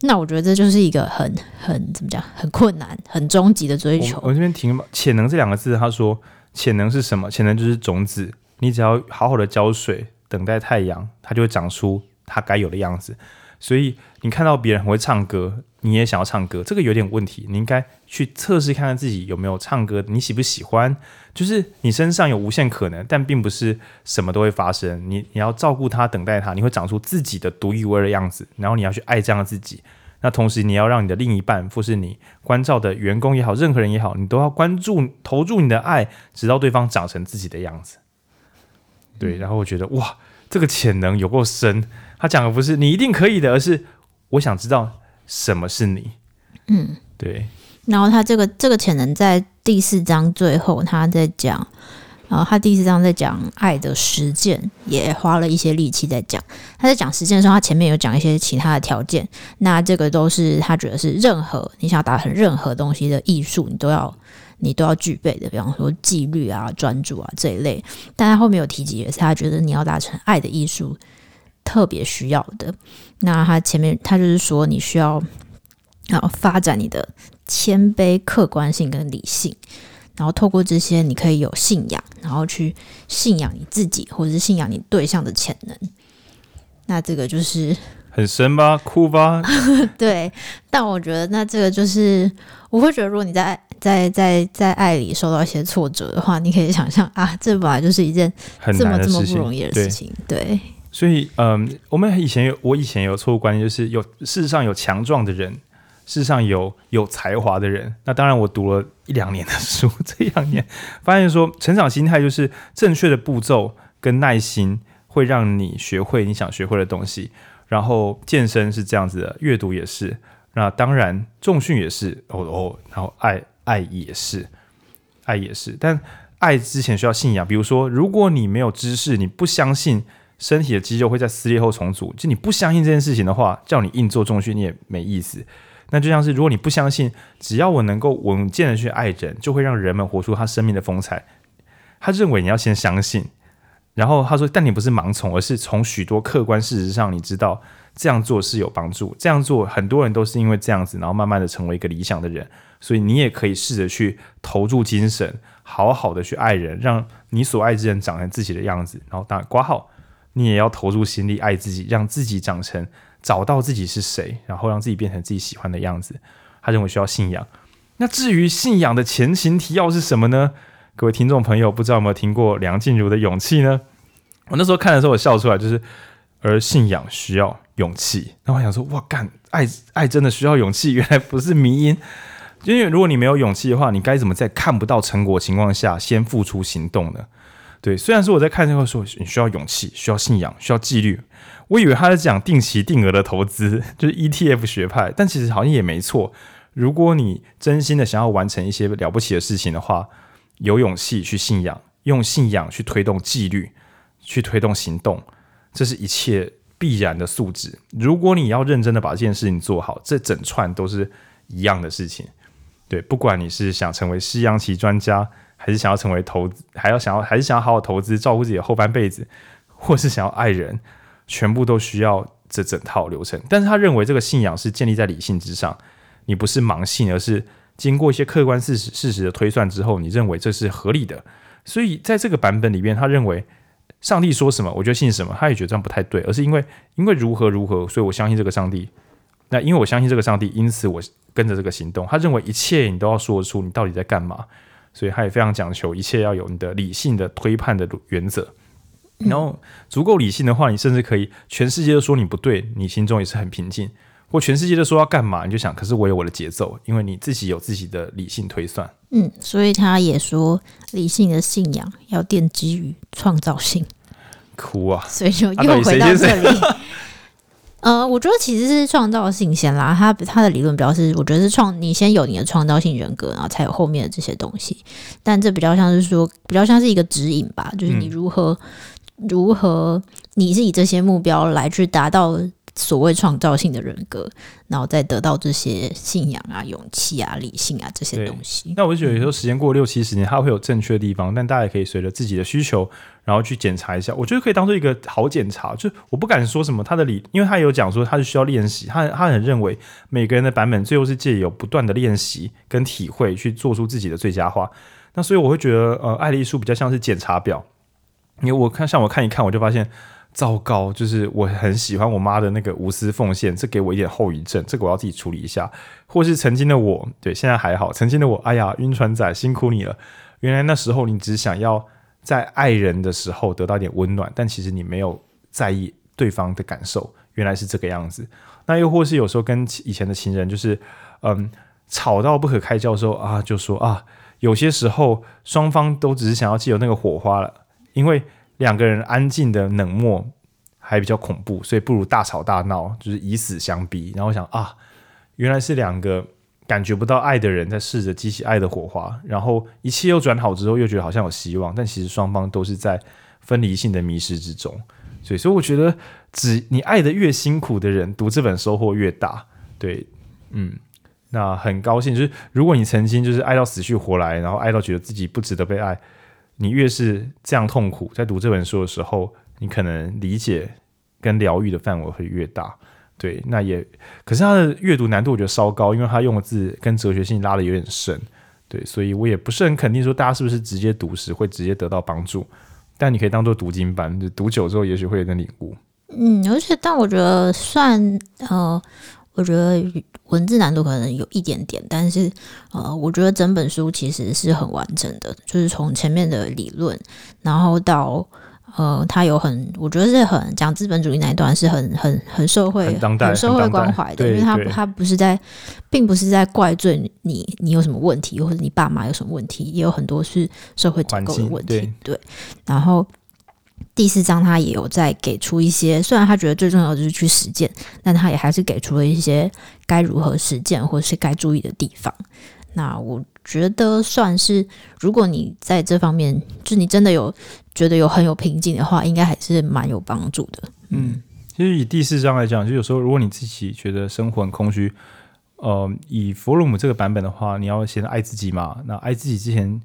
那我觉得这就是一个很很怎么讲，很困难、很终极的追求。我，这边停，潜能这两个字，他说。潜能是什么？潜能就是种子，你只要好好的浇水，等待太阳，它就会长出它该有的样子。所以你看到别人很会唱歌，你也想要唱歌，这个有点问题。你应该去测试看看自己有没有唱歌，你喜不喜欢？就是你身上有无限可能，但并不是什么都会发生。你你要照顾它，等待它，你会长出自己的独一无二的样子。然后你要去爱这样的自己。那同时，你要让你的另一半，或是你关照的员工也好，任何人也好，你都要关注、投注你的爱，直到对方长成自己的样子。对，然后我觉得哇，这个潜能有够深。他讲的不是你一定可以的，而是我想知道什么是你。嗯，对。然后他这个这个潜能在第四章最后他在讲。然后他第四章在讲爱的实践，也花了一些力气在讲。他在讲实践的时候，他前面有讲一些其他的条件。那这个都是他觉得是任何你想要达成任何东西的艺术，你都要你都要具备的。比方说纪律啊、专注啊这一类。但他后面有提及，也是他觉得你要达成爱的艺术特别需要的。那他前面他就是说，你需要要发展你的谦卑、客观性跟理性。然后透过这些，你可以有信仰，然后去信仰你自己，或者是信仰你对象的潜能。那这个就是很深吧，酷吧？<laughs> 对。但我觉得，那这个就是，我会觉得，如果你在在在在爱里受到一些挫折的话，你可以想象啊，这本来就是一件这么这么不容易的事情。对。对所以，嗯，我们以前有，我以前有错误观念，就是有事实上有强壮的人。世上有有才华的人，那当然我读了一两年的书，这两年发现说，成长心态就是正确的步骤跟耐心会让你学会你想学会的东西。然后健身是这样子的，阅读也是，那当然重训也是，哦哦，然后爱爱也是，爱也是，但爱之前需要信仰。比如说，如果你没有知识，你不相信身体的肌肉会在撕裂后重组，就你不相信这件事情的话，叫你硬做重训你也没意思。那就像是，如果你不相信，只要我能够稳健的去爱人，就会让人们活出他生命的风采。他认为你要先相信，然后他说，但你不是盲从，而是从许多客观事实上，你知道这样做是有帮助。这样做，很多人都是因为这样子，然后慢慢的成为一个理想的人。所以你也可以试着去投注精神，好好的去爱人，让你所爱之人长成自己的样子。然后当然，括号，你也要投注心力爱自己，让自己长成。找到自己是谁，然后让自己变成自己喜欢的样子。他认为需要信仰。那至于信仰的前情提要是什么呢？各位听众朋友，不知道有没有听过梁静茹的《勇气》呢？我那时候看的时候，我笑出来，就是而信仰需要勇气。那我想说，哇，干，爱爱真的需要勇气？<laughs> 原来不是迷因。因为如果你没有勇气的话，你该怎么在看不到成果情况下先付出行动呢？对，虽然说我在看这个时候，你需要勇气，需要信仰，需要纪律。我以为他在讲定期定额的投资，<laughs> 就是 ETF 学派，但其实好像也没错。如果你真心的想要完成一些了不起的事情的话，有勇气去信仰，用信仰去推动纪律，去推动行动，这是一切必然的素质。如果你要认真的把这件事情做好，这整串都是一样的事情。对，不管你是想成为西洋棋专家，还是想要成为投资，还要想要，还是想要好好投资，照顾自己的后半辈子，<laughs> 或是想要爱人。全部都需要这整套流程，但是他认为这个信仰是建立在理性之上，你不是盲信，而是经过一些客观事实事实的推算之后，你认为这是合理的。所以在这个版本里面，他认为上帝说什么，我就信什么。他也觉得这样不太对，而是因为因为如何如何，所以我相信这个上帝。那因为我相信这个上帝，因此我跟着这个行动。他认为一切你都要说出你到底在干嘛，所以他也非常讲求一切要有你的理性的推判的原则。然后足够理性的话，你甚至可以全世界都说你不对，你心中也是很平静；或全世界都说要干嘛，你就想，可是我有我的节奏，因为你自己有自己的理性推算。嗯，所以他也说，理性的信仰要奠基于创造性。哭啊！所以就又回到这里。啊、呃，我觉得其实是创造性先啦。他他的理论比较是，我觉得是创，你先有你的创造性人格，然后才有后面的这些东西。但这比较像是说，比较像是一个指引吧，就是你如何。嗯如何？你是以这些目标来去达到所谓创造性的人格，然后再得到这些信仰啊、勇气啊、理性啊这些东西。那我就觉得有时候时间过六七十年，它会有正确的地方，但大家也可以随着自己的需求，然后去检查一下。我觉得可以当做一个好检查。就我不敢说什么他的理，因为他有讲说他是需要练习，他他很认为每个人的版本最后是借由不断的练习跟体会去做出自己的最佳化。那所以我会觉得，呃，爱丽艺术比较像是检查表。因为我看像我看一看，我就发现糟糕，就是我很喜欢我妈的那个无私奉献，这给我一点后遗症，这个我要自己处理一下。或是曾经的我，对，现在还好，曾经的我，哎呀，晕船仔辛苦你了。原来那时候你只想要在爱人的时候得到一点温暖，但其实你没有在意对方的感受，原来是这个样子。那又或是有时候跟以前的情人，就是嗯吵到不可开交的时候啊，就说啊，有些时候双方都只是想要既有那个火花了。因为两个人安静的冷漠还比较恐怖，所以不如大吵大闹，就是以死相逼。然后想啊，原来是两个感觉不到爱的人在试着激起爱的火花，然后一切又转好之后，又觉得好像有希望，但其实双方都是在分离性的迷失之中。所以，所以我觉得，只你爱的越辛苦的人，读这本收获越大。对，嗯，那很高兴，就是如果你曾经就是爱到死去活来，然后爱到觉得自己不值得被爱。你越是这样痛苦，在读这本书的时候，你可能理解跟疗愈的范围会越大。对，那也可是它的阅读难度我觉得稍高，因为它用的字跟哲学性拉得有点深。对，所以我也不是很肯定说大家是不是直接读时会直接得到帮助。但你可以当做读经班，就读久之后也许会有点领悟。嗯，而且但我觉得算呃。我觉得文字难度可能有一点点，但是呃，我觉得整本书其实是很完整的，就是从前面的理论，然后到呃，它有很，我觉得是很讲资本主义那一段是很很很社会很、很社会关怀的，因为它它不是在，并不是在怪罪你你有什么问题，或者你爸妈有什么问题，也有很多是社会结构的问题，对，对，然后。第四章他也有在给出一些，虽然他觉得最重要的就是去实践，但他也还是给出了一些该如何实践或是该注意的地方。那我觉得算是，如果你在这方面，就你真的有觉得有很有瓶颈的话，应该还是蛮有帮助的。嗯，其实以第四章来讲，就有时候如果你自己觉得生活很空虚，呃，以弗洛姆这个版本的话，你要先爱自己嘛。那爱自己之前。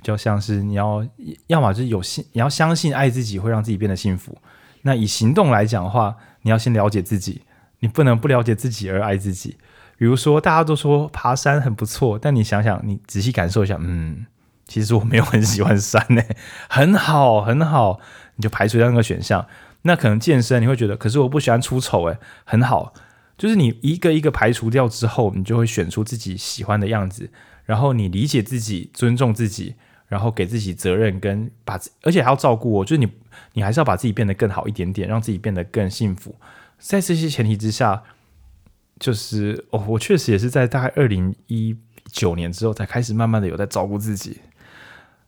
比较像是你要，要么就是有信，你要相信爱自己会让自己变得幸福。那以行动来讲的话，你要先了解自己，你不能不了解自己而爱自己。比如说，大家都说爬山很不错，但你想想，你仔细感受一下，嗯，其实我没有很喜欢山呢，很好，很好，你就排除掉那个选项。那可能健身，你会觉得，可是我不喜欢出丑，诶，很好，就是你一个一个排除掉之后，你就会选出自己喜欢的样子，然后你理解自己，尊重自己。然后给自己责任，跟把，而且还要照顾我，就是你，你还是要把自己变得更好一点点，让自己变得更幸福。在这些前提之下，就是哦，我确实也是在大概二零一九年之后，才开始慢慢的有在照顾自己。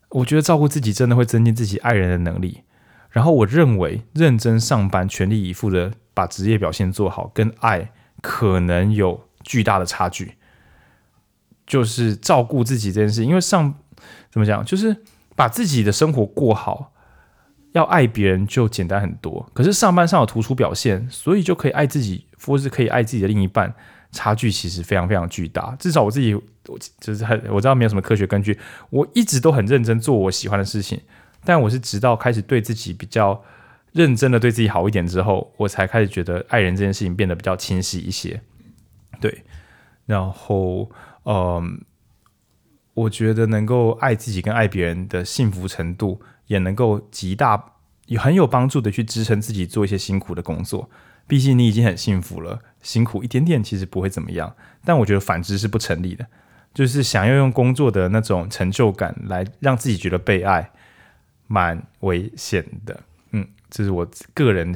我觉得照顾自己真的会增进自己爱人的能力。然后我认为，认真上班、全力以赴的把职业表现做好，跟爱可能有巨大的差距。就是照顾自己这件事，因为上。怎么讲？就是把自己的生活过好，要爱别人就简单很多。可是上班上有突出表现，所以就可以爱自己，或是可以爱自己的另一半，差距其实非常非常巨大。至少我自己，我就是很我知道没有什么科学根据，我一直都很认真做我喜欢的事情，但我是直到开始对自己比较认真的对自己好一点之后，我才开始觉得爱人这件事情变得比较清晰一些。对，然后嗯。我觉得能够爱自己跟爱别人的幸福程度，也能够极大也很有帮助的去支撑自己做一些辛苦的工作。毕竟你已经很幸福了，辛苦一点点其实不会怎么样。但我觉得反之是不成立的，就是想要用工作的那种成就感来让自己觉得被爱，蛮危险的。嗯，这是我个人，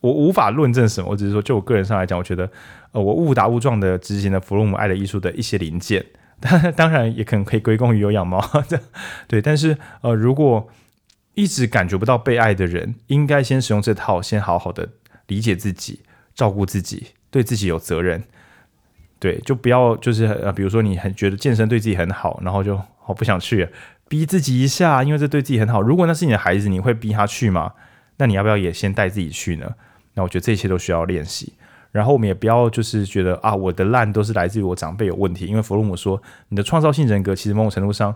我无法论证什么，我只是说就我个人上来讲，我觉得呃，我误打误撞的执行了弗洛姆爱的艺术的一些零件。<laughs> 当然也可能可以归功于有养猫，<laughs> 对。但是呃，如果一直感觉不到被爱的人，应该先使用这套，先好好的理解自己，照顾自己，对自己有责任。对，就不要就是呃，比如说你很觉得健身对自己很好，然后就好不想去，逼自己一下，因为这对自己很好。如果那是你的孩子，你会逼他去吗？那你要不要也先带自己去呢？那我觉得这些都需要练习。然后我们也不要就是觉得啊，我的烂都是来自于我长辈有问题。因为弗洛姆说，你的创造性人格其实某种程度上，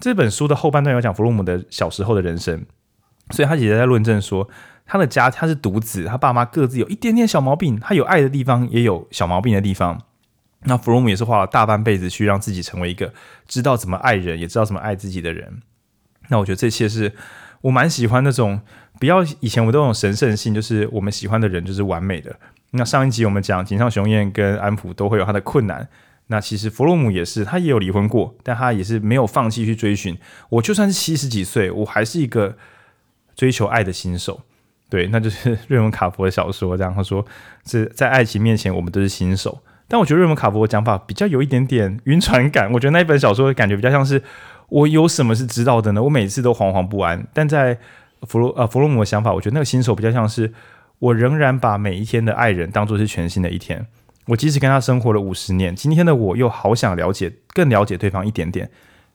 这本书的后半段有讲弗洛姆的小时候的人生，所以他也在论证说，他的家他是独子，他爸妈各自有一点点小毛病，他有爱的地方，也有小毛病的地方。那弗洛姆也是花了大半辈子去让自己成为一个知道怎么爱人，也知道怎么爱自己的人。那我觉得这些是我蛮喜欢那种不要以前我都有神圣性，就是我们喜欢的人就是完美的。那上一集我们讲井上雄彦跟安普都会有他的困难，那其实弗洛姆也是，他也有离婚过，但他也是没有放弃去追寻。我就算是七十几岁，我还是一个追求爱的新手。对，那就是瑞文卡佛的小说这样，说是在爱情面前我们都是新手。但我觉得瑞文卡佛的讲法比较有一点点晕船感。我觉得那一本小说的感觉比较像是我有什么是知道的呢？我每次都惶惶不安。但在弗洛呃弗洛姆的想法，我觉得那个新手比较像是我仍然把每一天的爱人当作是全新的一天。我即使跟他生活了五十年，今天的我又好想了解更了解对方一点点，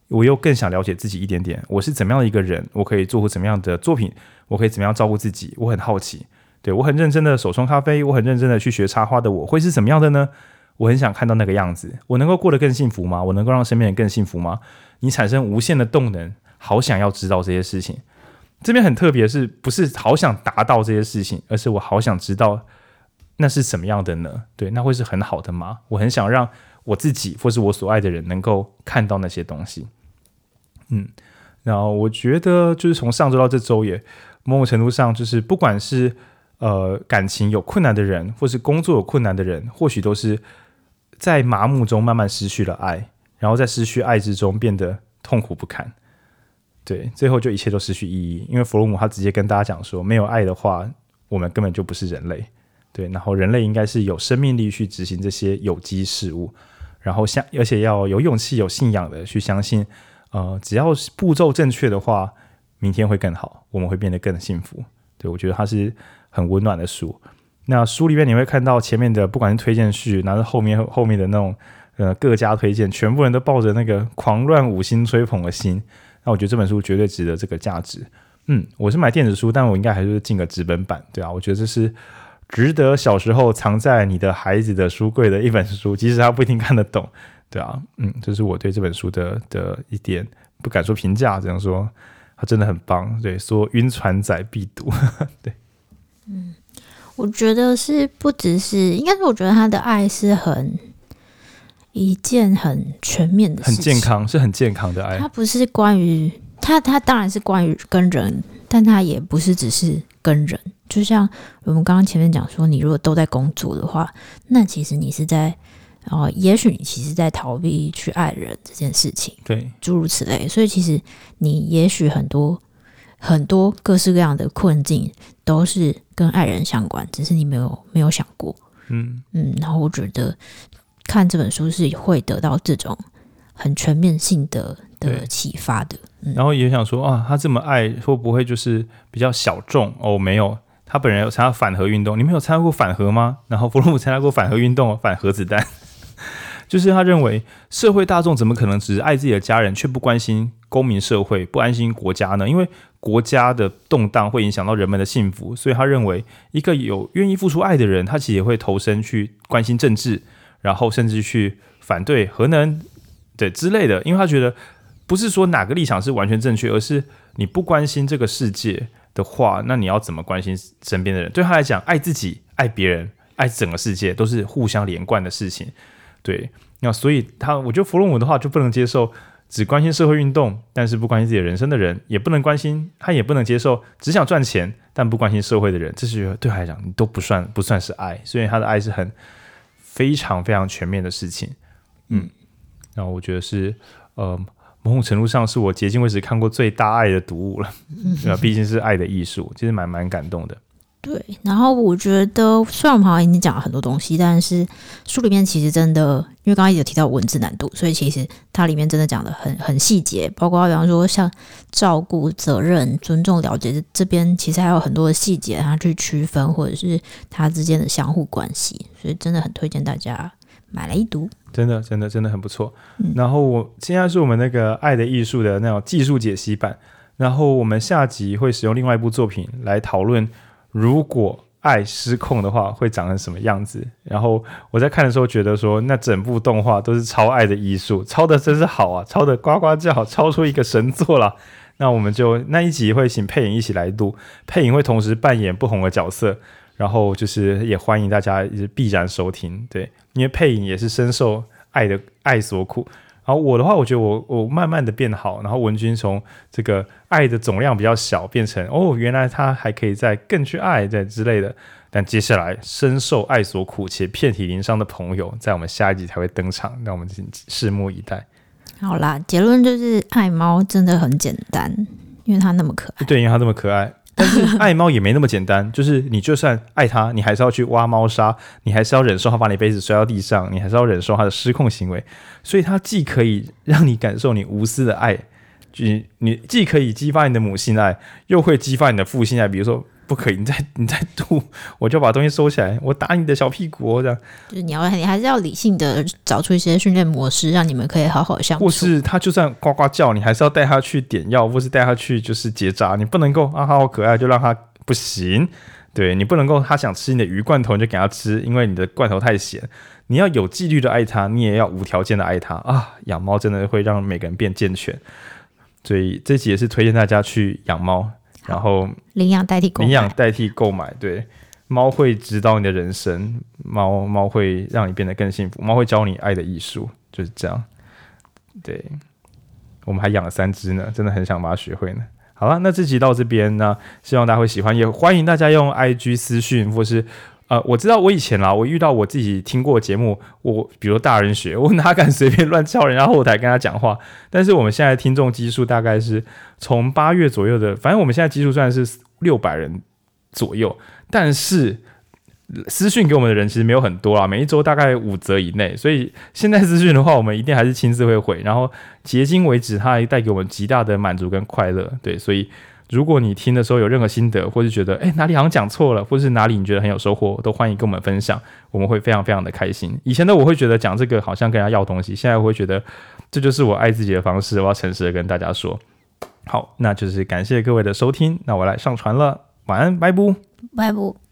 我又更想了解自己一点点。我是怎么样的一个人？我可以做出怎么样的作品？我可以怎么样照顾自己？我很好奇。对，我很认真的手冲咖啡，我很认真的去学插花的我会是怎么样的呢？我很想看到那个样子，我能够过得更幸福吗？我能够让身边人更幸福吗？你产生无限的动能，好想要知道这些事情。这边很特别，是不是好想达到这些事情，而是我好想知道那是什么样的呢？对，那会是很好的吗？我很想让我自己或是我所爱的人能够看到那些东西。嗯，然后我觉得就是从上周到这周也某种程度上，就是不管是呃感情有困难的人，或是工作有困难的人，或许都是。在麻木中慢慢失去了爱，然后在失去爱之中变得痛苦不堪，对，最后就一切都失去意义。因为弗洛姆他直接跟大家讲说，没有爱的话，我们根本就不是人类，对。然后人类应该是有生命力去执行这些有机事物，然后相而且要有勇气、有信仰的去相信，呃，只要步骤正确的话，明天会更好，我们会变得更幸福。对，我觉得它是很温暖的书。那书里面你会看到前面的，不管是推荐序，拿着后面后面的那种呃各家推荐，全部人都抱着那个狂乱五星吹捧的心。那我觉得这本书绝对值得这个价值。嗯，我是买电子书，但我应该还是进个纸本版，对啊，我觉得这是值得小时候藏在你的孩子的书柜的一本书，即使他不一定看得懂，对啊，嗯，这是我对这本书的的一点不敢说评价，只能说它真的很棒，对，说晕船仔必读，对，嗯。我觉得是不只是，应该是我觉得他的爱是很一件很全面的事情，很健康，是很健康的爱。它不是关于它，它当然是关于跟人，但它也不是只是跟人。就像我们刚刚前面讲说，你如果都在工作的话，那其实你是在，哦，也许你其实在逃避去爱人这件事情，对，诸如此类。所以其实你也许很多。很多各式各样的困境都是跟爱人相关，只是你没有没有想过，嗯嗯。然后我觉得看这本书是会得到这种很全面性的的启发的。嗯、然后也想说啊，他这么爱会不会就是比较小众哦？没有，他本人有参加反核运动，你们有参加过反核吗？然后弗洛姆参加过反核运动，反核子弹。<laughs> 就是他认为社会大众怎么可能只是爱自己的家人，却不关心公民社会，不关心国家呢？因为国家的动荡会影响到人们的幸福，所以他认为一个有愿意付出爱的人，他其实也会投身去关心政治，然后甚至去反对核能，对之类的。因为他觉得不是说哪个立场是完全正确，而是你不关心这个世界的话，那你要怎么关心身边的人？对他来讲，爱自己、爱别人、爱整个世界都是互相连贯的事情。对，那所以他，我觉得弗洛姆的话就不能接受只关心社会运动，但是不关心自己人生的人，也不能关心他，也不能接受只想赚钱但不关心社会的人。这是对他来讲，你都不算不算是爱，所以他的爱是很非常非常全面的事情。嗯，然后我觉得是呃，某种程度上是我迄今为止看过最大爱的读物了。<laughs> 对吧？毕竟是爱的艺术，其实蛮蛮感动的。对，然后我觉得，虽然我们好像已经讲了很多东西，但是书里面其实真的，因为刚刚也有提到文字难度，所以其实它里面真的讲的很很细节，包括比方说像照顾、责任、尊重、了解这边，其实还有很多的细节，它去区分或者是它之间的相互关系，所以真的很推荐大家买来一读。真的，真的，真的很不错。嗯、然后我现在是我们那个《爱的艺术》的那种技术解析版，然后我们下集会使用另外一部作品来讨论。如果爱失控的话，会长成什么样子？然后我在看的时候觉得说，那整部动画都是超爱的艺术，超的真是好啊，超的呱呱叫，超出一个神作了。那我们就那一集会请配影一起来录，配影会同时扮演不同的角色，然后就是也欢迎大家必然收听，对，因为配影也是深受爱的爱所苦。然后我的话，我觉得我我慢慢的变好，然后文君从这个爱的总量比较小，变成哦，原来他还可以再更去爱在之类的。但接下来深受爱所苦且遍体鳞伤的朋友，在我们下一集才会登场，让我们拭目以待。好啦，结论就是爱猫真的很简单，因为它那么可爱。对，因为它那么可爱。但是爱猫也没那么简单，就是你就算爱它，你还是要去挖猫砂，你还是要忍受它把你杯子摔到地上，你还是要忍受它的失控行为。所以它既可以让你感受你无私的爱，就你既可以激发你的母性爱，又会激发你的父性爱。比如说。不可以，你再你再吐，<laughs> 我就把东西收起来，我打你的小屁股，这样。就是你要，你还是要理性的找出一些训练模式，让你们可以好好相处。或是他就算呱呱叫，你还是要带他去点药，或是带他去就是结扎。你不能够啊，他好可爱，就让他不行。对，你不能够，他想吃你的鱼罐头，你就给他吃，因为你的罐头太咸。你要有纪律的爱他，你也要无条件的爱他啊。养猫真的会让每个人变健全，所以这集也是推荐大家去养猫。然后领养代替购买，领养代替购买，对，猫会指导你的人生，猫猫会让你变得更幸福，猫会教你爱的艺术，就是这样。对，我们还养了三只呢，真的很想把它学会呢。好了，那这集到这边呢，希望大家会喜欢，也欢迎大家用 IG 私讯或是。呃，我知道我以前啦，我遇到我自己听过节目，我比如大人学，<laughs> 我哪敢随便乱敲人家后台跟他讲话？但是我们现在听众基数大概是从八月左右的，反正我们现在基数算是六百人左右，但是私讯给我们的人其实没有很多啦，每一周大概五则以内，所以现在私讯的话，我们一定还是亲自会回，然后迄今为止，它还带给我们极大的满足跟快乐，对，所以。如果你听的时候有任何心得，或是觉得诶哪里好像讲错了，或是哪里你觉得很有收获，都欢迎跟我们分享，我们会非常非常的开心。以前的我会觉得讲这个好像跟人家要东西，现在我会觉得这就是我爱自己的方式，我要诚实的跟大家说。好，那就是感谢各位的收听，那我来上传了，晚安，拜拜，拜拜。